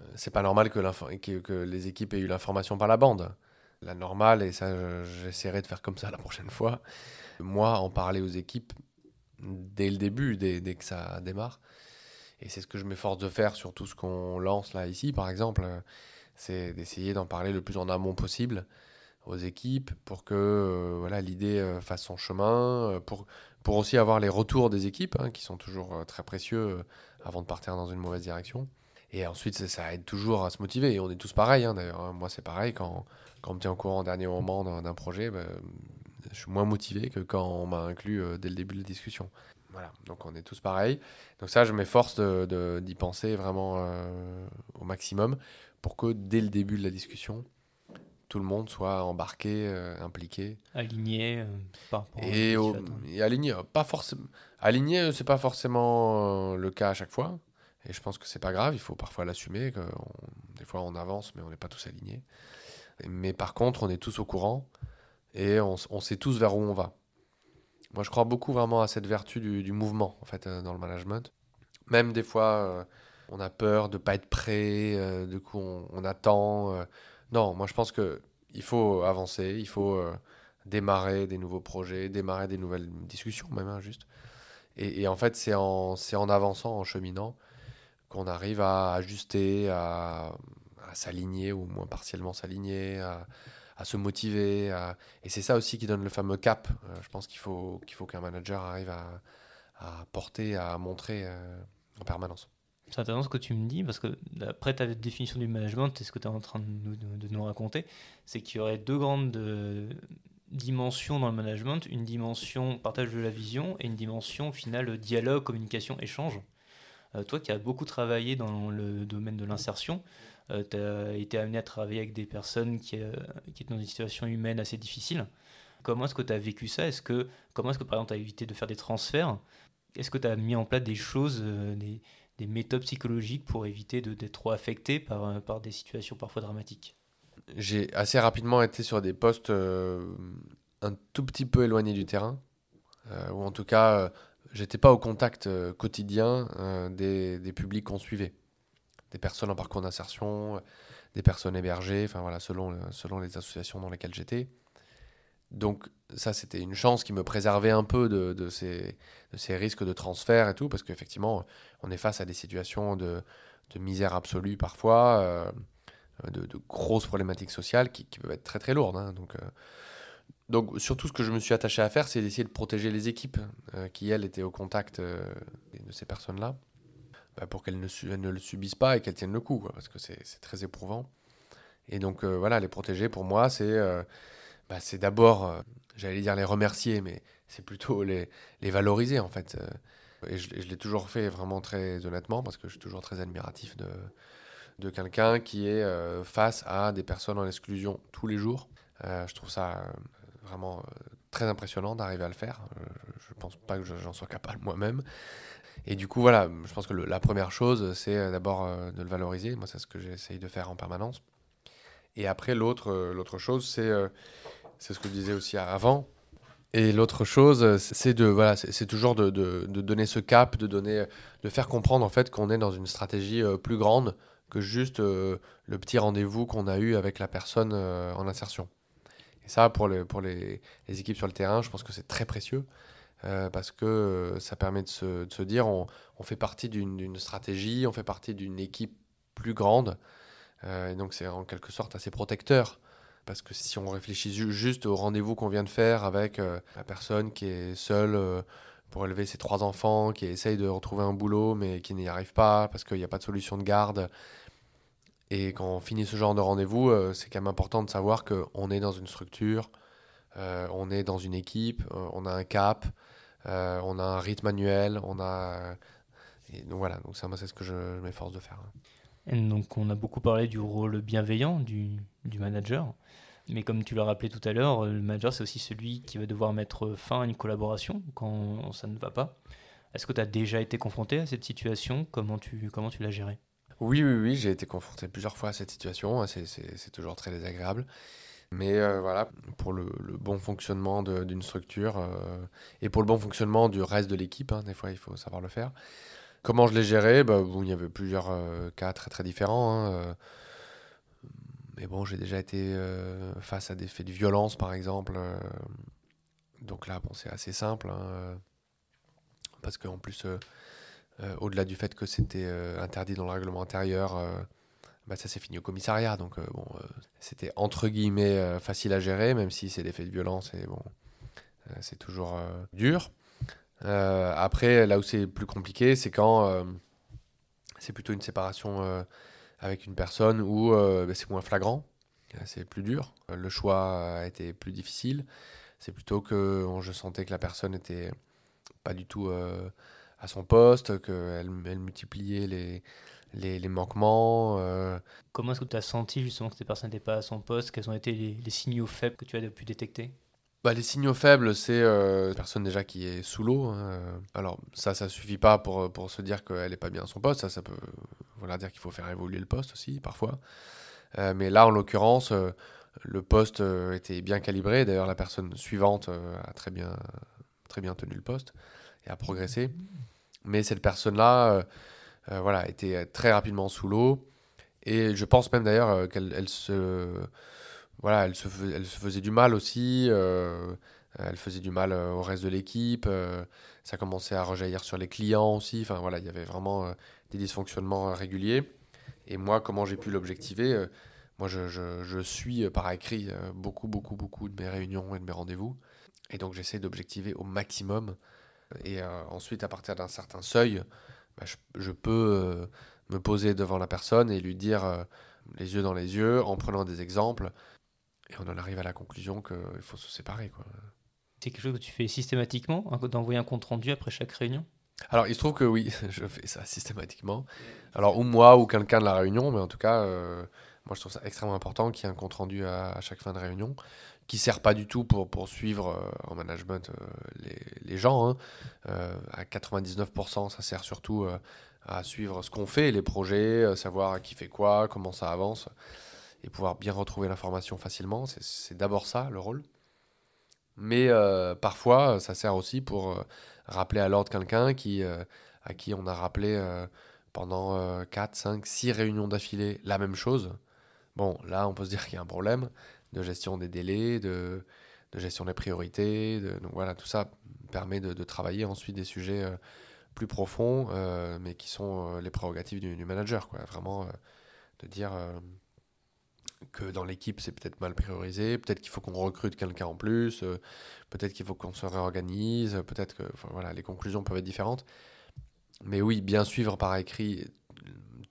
euh, c'est pas normal que, l'info- que, que les équipes aient eu l'information par la bande. La normale, et ça, je- j'essaierai de faire comme ça la prochaine fois, moi, en parler aux équipes dès le début, dès, dès que ça démarre. Et c'est ce que je m'efforce de faire sur tout ce qu'on lance là, ici, par exemple. C'est d'essayer d'en parler le plus en amont possible aux équipes pour que euh, voilà l'idée euh, fasse son chemin, euh, pour, pour aussi avoir les retours des équipes hein, qui sont toujours très précieux avant de partir dans une mauvaise direction. Et ensuite, ça, aide toujours à se motiver. Et on est tous pareils, hein, d'ailleurs. hein. Moi, c'est pareil. Quand, quand on me tient au courant au dernier moment d'un projet, ben, je suis moins motivé que quand on m'a inclus dès le début de la discussion. Voilà, donc on est tous pareils. Donc ça, je m'efforce de- d'y penser vraiment euh, au maximum pour que dès le début de la discussion, tout le monde soit embarqué, euh, impliqué. Aligné euh, par Et, au- aligné, pas forcément. Aligné, c'est pas forcément le cas à chaque fois. Et je pense que c'est pas grave, il faut parfois l'assumer. que on- Des fois, on avance, mais on n'est pas tous alignés. Mais par contre, on est tous au courant et on sait tous vers où on va. Moi, je crois beaucoup vraiment à cette vertu du, mouvement, en fait, euh, dans le management. Même des fois, euh, on a peur de pas être prêt, euh, du coup, on, attend. Non, moi, je pense que il faut avancer, il faut démarrer des nouveaux projets, démarrer des nouvelles discussions, même, hein, juste. Et, en fait, c'est en, c'est en avançant, en cheminant, qu'on arrive à ajuster, à, à s'aligner, ou moins partiellement s'aligner, à, à se motiver. Et c'est ça aussi qui donne le fameux cap. Euh, je pense qu'il faut qu'un manager arrive à, porter, à montrer euh, en permanence. C'est intéressant ce que tu me dis, parce que d'après ta définition du management, c'est ce que tu es en train de nous, raconter, c'est qu'il y aurait deux grandes euh, dimensions dans le management, une dimension partage de la vision et une dimension finale dialogue, communication, échange. Toi qui as beaucoup travaillé dans le domaine de l'insertion, euh, tu as été amené à travailler avec des personnes qui, qui étaient dans une situation humaine assez difficile. Comment est-ce que tu as vécu ça? Est-ce que, Comment est-ce que par exemple tu as évité de faire des transferts? Est-ce que tu as mis en place des choses, des, des méthodes psychologiques pour éviter d'être trop affecté par, euh, par des situations parfois dramatiques? J'ai assez rapidement été sur des postes euh, un tout petit peu éloignés du terrain, euh, ou en tout cas, j'étais pas au contact quotidien des, des, publics qu'on suivait, des personnes en parcours d'insertion, des personnes hébergées, enfin voilà, selon, selon les associations dans lesquelles j'étais. Donc ça, c'était une chance qui me préservait un peu de, ces, risques de transfert et tout, parce qu'effectivement, on est face à des situations de, misère absolue parfois, euh, de, grosses problématiques sociales qui, peuvent être très très lourdes. Hein. donc, euh, donc surtout, ce que je me suis attaché à faire, c'est d'essayer de protéger les équipes euh, qui, elles, étaient au contact de ces personnes-là, bah, pour qu'elles ne, ne, le subissent pas et qu'elles tiennent le coup, parce que c'est très éprouvant. Et donc voilà, les protéger, pour moi, c'est bah, c'est d'abord, euh, j'allais dire les remercier, mais c'est plutôt les, les, valoriser en fait. Euh, et je, l'ai toujours fait vraiment très honnêtement parce que je suis toujours très admiratif de, de quelqu'un qui est euh, face à des personnes en exclusion tous les jours. je trouve ça vraiment très impressionnant d'arriver à le faire. je ne pense pas que j'en sois capable moi-même. Et du coup, voilà, je pense que la première chose, c'est d'abord de le valoriser. Moi, c'est ce que j'essaye de faire en permanence. Et après, l'autre, l'autre chose, c'est ce que je disais aussi avant. Et l'autre chose, c'est de voilà, toujours de, de, donner ce cap, de donner, de faire comprendre en fait qu'on est dans une stratégie euh, plus grande que juste euh, le petit rendez-vous qu'on a eu avec la personne euh, en insertion. Et ça, pour les, pour les, les équipes sur le terrain, je pense que c'est très précieux parce que ça permet de se, dire on, fait partie d'une stratégie, on fait partie d'une équipe plus grande. et donc c'est en quelque sorte assez protecteur parce que si on réfléchit juste au rendez-vous qu'on vient de faire avec euh, la personne qui est seule euh, pour élever ses trois enfants, qui essaye de retrouver un boulot mais qui n'y arrive pas parce qu'il n'y a pas de solution de garde, et quand on finit ce genre de rendez-vous, euh, c'est quand même important de savoir qu'on est dans une structure, on est dans une équipe, on a un cap, on a un rythme annuel, on a... Et donc voilà, donc ça, c'est ce que je, m'efforce de faire. Et donc on a beaucoup parlé du rôle bienveillant du, du manager. Mais comme tu l'as rappelé tout à l'heure, le manager, c'est aussi celui qui va devoir mettre fin à une collaboration quand ça ne va pas. Est-ce que tu as déjà été confronté à cette situation? Comment tu, comment tu l'as gérée Oui, oui, oui, j'ai été confronté plusieurs fois à cette situation. C'est toujours très désagréable. Mais euh, voilà, pour le, bon fonctionnement d'une structure euh, et pour le bon fonctionnement du reste de l'équipe, hein, des fois il faut savoir le faire. Comment je l'ai géré? Bah, bon, Il y avait plusieurs euh, cas très très différents. Hein, mais bon, j'ai déjà été face à des faits de violence, par exemple. Donc là, bon, c'est assez simple. Hein, parce qu'en plus, au-delà du fait que c'était interdit dans le règlement intérieur, bah, ça s'est fini au commissariat. Donc bon, c'était entre guillemets facile à gérer, même si c'est des faits de violence et bon, c'est toujours dur. après, là où c'est plus compliqué, c'est quand c'est plutôt une séparation avec une personne où euh, bah, c'est moins flagrant, c'est plus dur, le choix a été plus difficile. C'est plutôt que je sentais que la personne n'était pas du tout euh, à son poste, qu'elle elle multipliait les, les, manquements. Euh. Comment est-ce que tu as senti justement que cette personne n'était pas à son poste? Quels ont été les, signaux faibles que tu as pu détecter? Bah, les signaux faibles, c'est une personne déjà qui est sous l'eau. Hein. Alors ça, ça suffit pas pour, pour se dire qu'elle n'est pas bien à son poste. Ça, ça peut vouloir dire qu'il faut faire évoluer le poste aussi, parfois. Euh, mais là, en l'occurrence, euh, le poste euh, était bien calibré. D'ailleurs, la personne suivante a très bien, très bien tenu le poste et a progressé. Mais cette personne-là, voilà, était très rapidement sous l'eau. Et je pense même d'ailleurs qu'elle elle se, voilà, elle se, elle se faisait du mal aussi. elle faisait du mal au reste de l'équipe. ça commençait à rejaillir sur les clients aussi. Enfin voilà, il y avait vraiment des dysfonctionnements réguliers. Et moi, comment j'ai pu l'objectiver euh, Moi, je, je, suis euh, par écrit euh, beaucoup, beaucoup, beaucoup de mes réunions et de mes rendez-vous. Et donc, j'essaie d'objectiver au maximum. Et ensuite, à partir d'un certain seuil, bah, je, je peux me poser devant la personne et lui dire les yeux dans les yeux, en prenant des exemples. Et on en arrive à la conclusion qu'il faut se séparer. Quoi. C'est quelque chose que tu fais systématiquement, d'envoyer un compte rendu après chaque réunion? Alors, il se trouve que oui, je fais ça systématiquement. Alors, ou moi, ou quelqu'un de la réunion, mais en tout cas, euh, moi, je trouve ça extrêmement important qu'il y ait un compte rendu à, chaque fin de réunion, qui ne sert pas du tout pour, pour suivre euh, en management euh, les, les, gens. Hein. à 99%, ça sert surtout à suivre ce qu'on fait, les projets, savoir qui fait quoi, comment ça avance, et pouvoir bien retrouver l'information facilement. C'est d'abord ça, le rôle. Mais euh, parfois, ça sert aussi pour euh, rappeler à l'ordre quelqu'un qui, euh, à qui on a rappelé pendant 4, 5, 6 réunions d'affilée la même chose. Bon, là, on peut se dire qu'il y a un problème de gestion des délais, de, gestion des priorités. Donc voilà, tout ça permet de, travailler ensuite des sujets plus profonds, mais qui sont les prérogatives du, manager. Quoi. Vraiment, de dire que dans l'équipe c'est peut-être mal priorisé, peut-être qu'il faut qu'on recrute quelqu'un en plus, euh, peut-être qu'il faut qu'on se réorganise, peut-être que voilà, les conclusions peuvent être différentes. Mais oui, bien suivre par écrit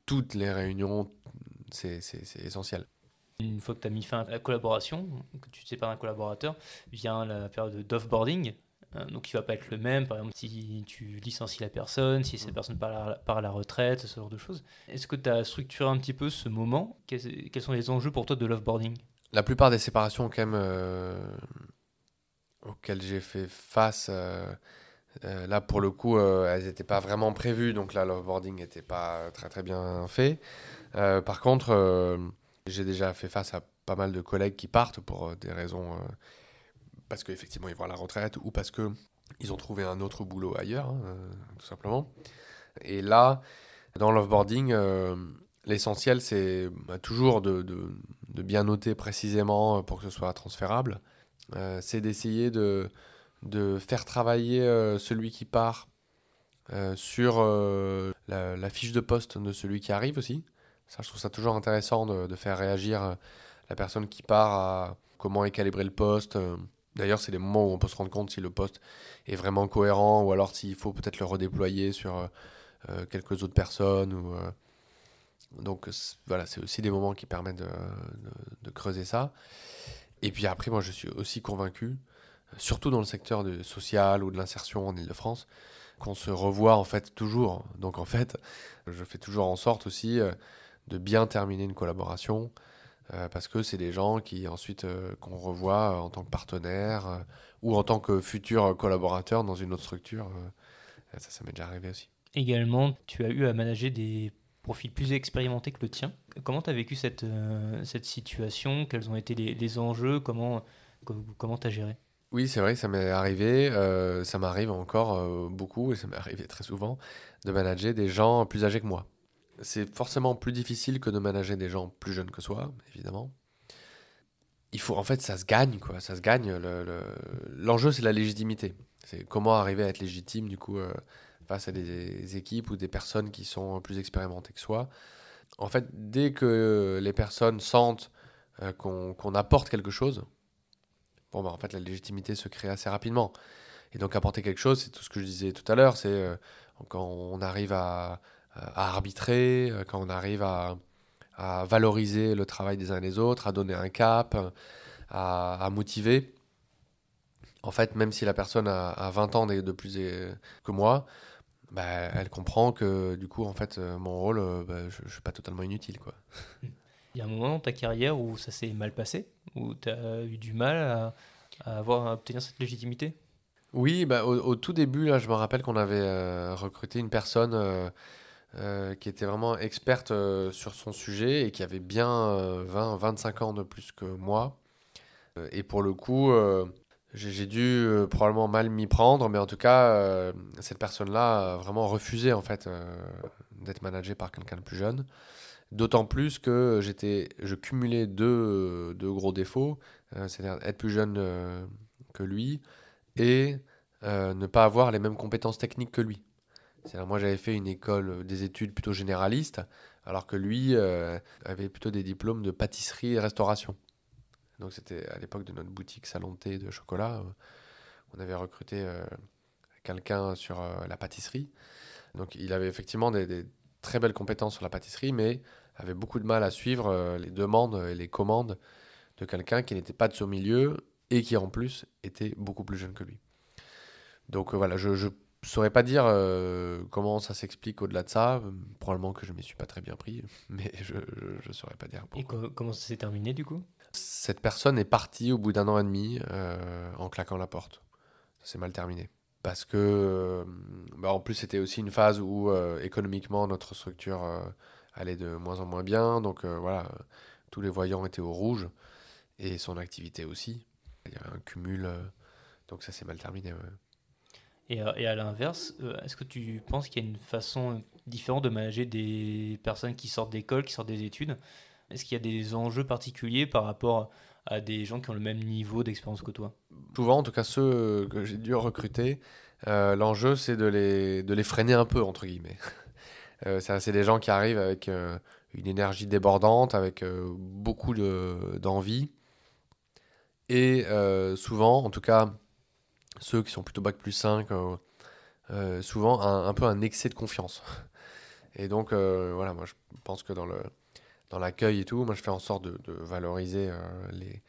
toutes les réunions, c'est essentiel. Une fois que tu as mis fin à la collaboration, que tu te sépares d'un collaborateur, vient la période d'offboarding. Euh, donc il va pas être le même, par exemple, si tu licencies la personne, si cette personne part à, la, retraite, ce genre de choses. Est-ce que tu as structuré un petit peu ce moment? Quels, sont les enjeux pour toi de l'offboarding? La plupart des séparations euh, auxquelles j'ai fait face, euh, là pour le coup, elles n'étaient pas vraiment prévues, donc là l'offboarding n'était pas très très bien fait. par contre, j'ai déjà fait face à pas mal de collègues qui partent pour des raisons parce qu'effectivement ils vont à la retraite ou parce que ils ont trouvé un autre boulot ailleurs, hein, euh, tout simplement. Et là, dans l'offboarding, euh, l'essentiel c'est bah, toujours de, bien noter précisément pour que ce soit transférable. Euh, c'est d'essayer de, faire travailler celui qui part sur la, fiche de poste de celui qui arrive aussi. Ça, je trouve ça toujours intéressant de, de faire réagir la personne qui part à comment est calibré le poste D'ailleurs, c'est les moments où on peut se rendre compte si le poste est vraiment cohérent ou alors s'il faut peut-être le redéployer sur euh, euh, quelques autres personnes. Euh, Donc voilà, c'est aussi des moments qui permettent de, creuser ça. Et puis après, moi, je suis aussi convaincu, surtout dans le secteur du social ou de l'insertion en Ile-de-France, qu'on se revoit en fait toujours. Donc en fait, je fais toujours en sorte aussi de bien terminer une collaboration, euh, parce que c'est des gens qui ensuite euh, qu'on revoit euh, en tant que partenaire ou en tant que futur collaborateur dans une autre structure. ça, ça m'est déjà arrivé aussi. Également, tu as eu à manager des profils plus expérimentés que le tien. Comment tu as vécu cette, cette situation? Quels ont été les, les enjeux? Comment comment tu as géré? Oui, c'est vrai, ça m'est arrivé, ça m'arrive encore beaucoup, et ça m'est arrivé très souvent, de manager des gens plus âgés que moi c'est forcément plus difficile que de manager des gens plus jeunes que soi, évidemment. Il faut, en fait, ça se gagne, quoi. Ça se gagne. L'enjeu, c'est la légitimité. C'est comment arriver à être légitime, du coup, euh, face à des équipes ou des personnes qui sont plus expérimentées que soi. En fait, dès que les personnes sentent euh, qu'on apporte quelque chose, bon, bah, en fait, la légitimité se crée assez rapidement. Et donc, apporter quelque chose, c'est tout ce que je disais tout à l'heure, c'est euh, quand on arrive à, à arbitrer, euh, quand on arrive à, valoriser le travail des uns et des autres, à donner un cap, à, motiver. En fait, même si la personne a, 20 ans de, plus que moi, bah, elle comprend que du coup, en fait, euh, mon rôle, euh, bah, je ne suis pas totalement inutile. Quoi. Il y a un moment dans ta carrière où ça s'est mal passé, où tu as eu du mal à, avoir, à obtenir cette légitimité? Oui, bah, au, tout début, là, je me rappelle qu'on avait recruté une personne euh, qui était vraiment experte euh, sur son sujet et qui avait bien 20, euh, 25 ans de plus que moi. et pour le coup, j'ai dû probablement mal m'y prendre, mais en tout cas, cette personne-là a vraiment refusé en fait d'être managée par quelqu'un de plus jeune. D'autant plus que j'étais, je cumulais deux, deux gros défauts, c'est-à-dire être plus jeune que lui et ne pas avoir les mêmes compétences techniques que lui moi, j'avais fait une école euh, des études plutôt généralistes, alors que lui euh, avait plutôt des diplômes de pâtisserie et restauration. Donc, c'était à l'époque de notre boutique salon thé de chocolat. Euh, on avait recruté quelqu'un sur la pâtisserie. Donc il avait effectivement des, très belles compétences sur la pâtisserie, mais avait beaucoup de mal à suivre les demandes et les commandes de quelqu'un qui n'était pas de son milieu et qui en plus était beaucoup plus jeune que lui. Donc voilà, je saurais pas dire euh, comment ça s'explique au-delà de ça. Probablement que je ne m'y suis pas très bien pris, mais je ne saurais pas dire Et pourquoi. co- comment ça s'est terminé du coup? Cette personne est partie au bout d'un an et demi euh, en claquant la porte. Ça s'est mal terminé. Parce que, euh, bah, en plus, c'était aussi une phase où euh, économiquement notre structure euh, allait de moins en moins bien. Donc euh, voilà, euh, tous les voyants étaient au rouge et son activité aussi. Il y avait un cumul. euh, donc ça s'est mal terminé. ouais. Et, à- et à l'inverse, euh, est-ce que tu penses qu'il y a une façon différente de manager des personnes qui sortent d'école, qui sortent des études? Est-ce qu'il y a des enjeux particuliers par rapport à des gens qui ont le même niveau d'expérience que toi? Souvent, en tout cas ceux que j'ai dû recruter, euh, l'enjeu c'est de les, de les freiner un peu, entre guillemets. Euh, c'est des gens qui arrivent avec euh, une énergie débordante, avec euh, beaucoup de- d'envie. Et euh, souvent, en tout cas, ceux qui sont plutôt bac plus 5, euh, euh, souvent un, peu un excès de confiance. Et donc, euh, voilà, moi je pense que dans le dans l'accueil et tout, moi je fais en sorte de, valoriser les,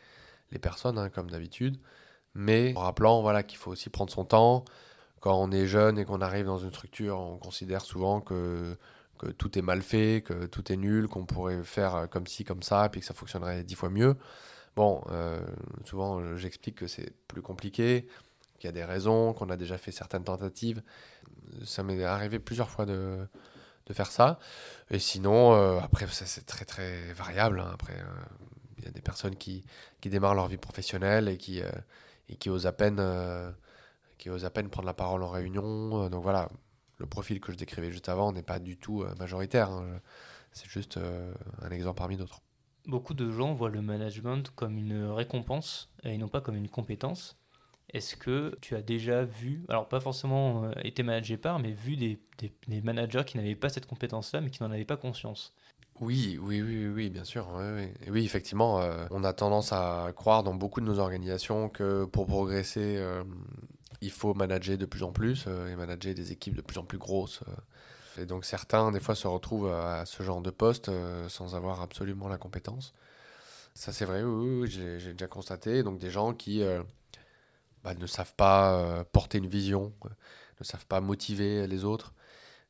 les personnes, hein, comme d'habitude, mais en rappelant voilà, qu'il faut aussi prendre son temps. Quand on est jeune et qu'on arrive dans une structure, on considère souvent que, que tout est mal fait, que tout est nul, qu'on pourrait faire comme ci, comme ça, puis que ça fonctionnerait dix fois mieux. Bon, souvent j'explique que c'est plus compliqué, qu'il y a des raisons, qu'on a déjà fait certaines tentatives. Ça m'est arrivé plusieurs fois de, de faire ça. Et sinon, euh, après, c'est très très variable. hein. Après, euh, il y a des personnes qui, qui démarrent leur vie professionnelle et qui, euh, et qui osent à peine, qui osent à peine prendre la parole en réunion. Donc voilà, le profil que je décrivais juste avant n'est pas du tout majoritaire. hein. C'est juste un exemple parmi d'autres. Beaucoup de gens voient le management comme une récompense et non pas comme une compétence. Est-ce que tu as déjà vu, alors pas forcément euh, été managé par, mais vu des, managers qui n'avaient pas cette compétence-là, mais qui n'en avaient pas conscience? Oui, oui, oui, oui, bien sûr. Oui, oui. Effectivement, euh, on a tendance à croire dans beaucoup de nos organisations que pour progresser, euh, il faut manager de plus en plus et manager des équipes de plus en plus grosses. Et donc certains, des fois, se retrouvent à ce genre de poste sans avoir absolument la compétence. Ça, c'est vrai, oui, j'ai déjà constaté. Donc des gens qui bah, ne savent pas euh, porter une vision, euh, ne savent pas motiver les autres,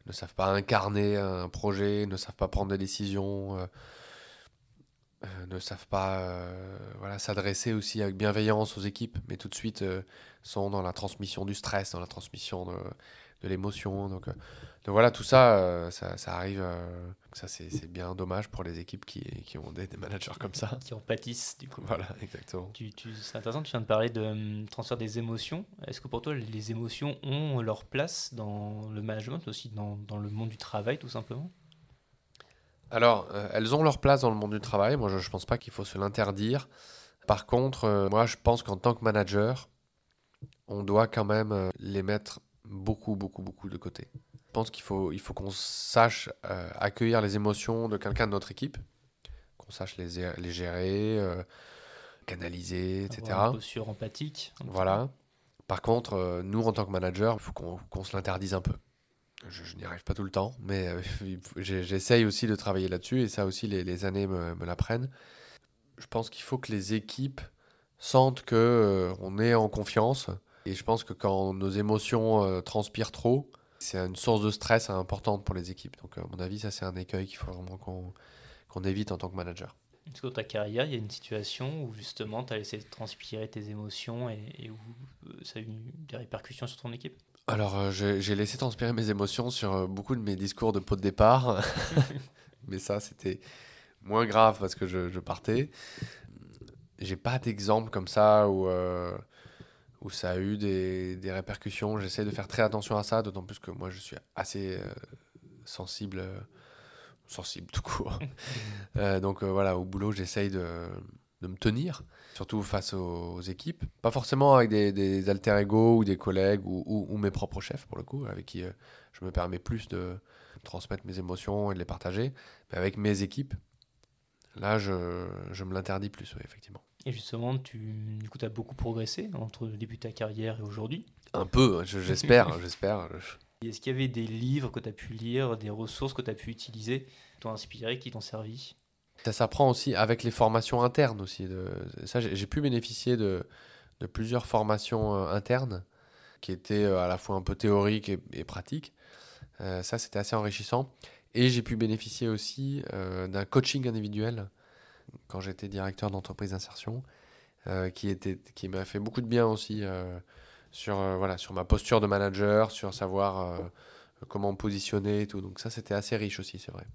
ne savent pas incarner un projet, ne savent pas prendre des décisions, euh, ne savent pas voilà, s'adresser aussi avec bienveillance aux équipes, mais tout de suite sont dans la transmission du stress, dans la transmission de, de l'émotion. Donc, donc voilà, tout ça, euh, ça, ça arrive. euh, ça, c'est bien dommage pour les équipes qui, qui ont des, des managers comme ça. qui en pâtissent du coup. Voilà, exactement. Tu, tu- c'est intéressant, tu viens de parler de hum, transfert des émotions. Est-ce que pour toi, les émotions ont leur place dans le management, aussi dans, dans le monde du travail, tout simplement? Alors, euh, elles ont leur place dans le monde du travail. Moi, je ne pense pas qu'il faut se l'interdire. Par contre, euh, moi, je pense qu'en tant que manager, on doit quand même les mettre beaucoup, beaucoup, beaucoup de côté. Je pense qu'il faut, il faut qu'on sache euh, accueillir les émotions de quelqu'un de notre équipe, qu'on sache les, gérer, euh, canaliser, etc. Une posture empathique. Voilà. Par contre, euh, nous, en tant que manager, il faut qu'on qu'on se l'interdise un peu. Je, je n'y arrive pas tout le temps, mais j'essaye aussi de travailler là-dessus, et ça aussi, les, les années me, me l'apprennent. Je pense qu'il faut que les équipes sentent euh, on est en confiance, et je pense que quand nos émotions transpirent trop, c'est une source de stress importante pour les équipes. Donc, à mon avis, ça, c'est un écueil qu'il faut vraiment qu'on évite en tant que manager. Est-ce que dans ta carrière, il y a une situation où justement tu as laissé transpirer tes émotions et, et où euh, ça a eu des répercussions sur ton équipe? Alors, euh, j'ai laissé transpirer mes émotions sur euh, beaucoup de mes discours de pot de départ. Mais ça, c'était moins grave parce que je, je partais. J'ai pas d'exemple comme ça où, euh, où ça a eu des, des répercussions. J'essaie de faire très attention à ça, d'autant plus que moi, je suis assez euh, sensible, euh, sensible tout court. Euh, donc voilà, au boulot, j'essaye de, de me tenir, surtout face aux, aux équipes. Pas forcément avec des, des alter ego ou des collègues ou, ou- ou mes propres chefs, pour le coup, avec qui je me permets plus de transmettre mes émotions et de les partager. Mais avec mes équipes, là, je, je me l'interdis plus, effectivement. Et justement, tu du coup, as beaucoup progressé entre le début de ta carrière et aujourd'hui. Un peu, je- j'espère, j'espère. Je- Est-ce qu'il y avait des livres que tu as pu lire, des ressources que tu as pu utiliser, qui t'ont inspiré, qui t'ont servi? Ça s'apprend aussi avec les formations internes aussi. De, ça, j'ai pu bénéficier de, de plusieurs formations euh, internes qui étaient euh, à la fois un peu théoriques et, pratiques. Euh, ça, c'était assez enrichissant. Et j'ai pu bénéficier aussi d'un coaching individuel quand j'étais directeur d'entreprise d'insertion, qui, était, qui m'a fait beaucoup de bien aussi sur, voilà, sur ma posture de manager, sur savoir comment me positionner et tout. Donc ça, c'était assez riche aussi, c'est vrai.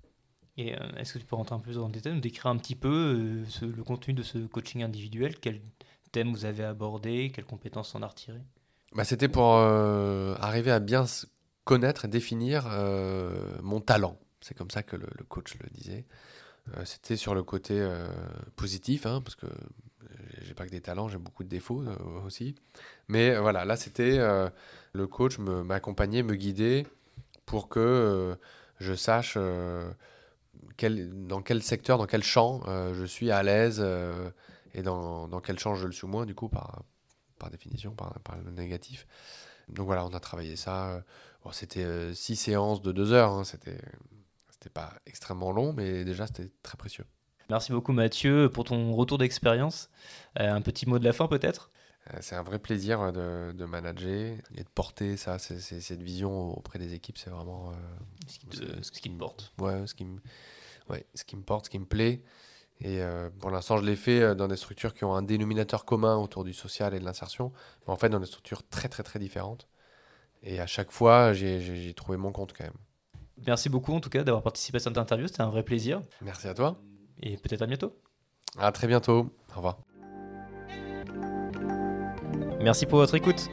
Et est-ce que tu peux rentrer un peu dans le détail, nous décrire un petit peu le contenu de ce coaching individuel? Quel thèmes vous avez abordé? Quelles compétences en a retiré? Bah, C'était pour euh, arriver à bien connaître et définir euh, mon talent. C'est comme ça que le, coach le disait. Euh, c'était sur le côté positif, hein, parce que j'ai pas que des talents, j'ai beaucoup de défauts aussi. Mais voilà, là c'était le coach m'accompagner, me, guider pour que je sache quel, dans quel secteur, dans quel champ je suis à l'aise et dans, dans, quel champ je le suis moins, du coup, par, par définition, par, par le négatif. Donc voilà, on a travaillé ça. C'était euh, six séances de deux heures, hein, c'était, c'était pas extrêmement long, mais déjà c'était très précieux. Merci beaucoup Mathieu pour ton retour d'expérience. Euh, un petit mot de la fin peut-être? Euh, c'est un vrai plaisir de, de, manager et de porter ça, c'est, cette vision auprès des équipes. C'est vraiment ce, qui ce, qui me porte. Ouais, ce qui me, ouais, ce qui me porte, ce qui me plaît. Et euh, pour l'instant, je l'ai fait euh, dans des structures qui ont un dénominateur commun autour du social et de l'insertion, mais en fait dans des structures très très très différentes. Et à chaque fois, j'ai trouvé mon compte quand même. Merci beaucoup en tout cas d'avoir participé à cette interview, c'était un vrai plaisir. Merci à toi. Et peut-être à bientôt. À très bientôt. Au revoir. Merci pour votre écoute.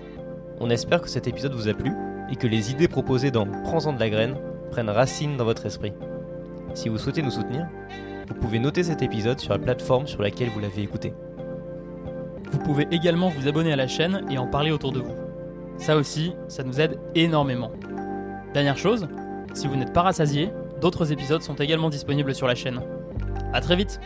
On espère que cet épisode vous a plu et que les idées proposées dans Prends-en de la graine prennent racine dans votre esprit. Si vous souhaitez nous soutenir, vous pouvez noter cet épisode sur la plateforme sur laquelle vous l'avez écouté. Vous pouvez également vous abonner à la chaîne et en parler autour de vous. Ça aussi, ça nous aide énormément. Dernière chose, si vous n'êtes pas rassasié, d'autres épisodes sont également disponibles sur la chaîne. A très vite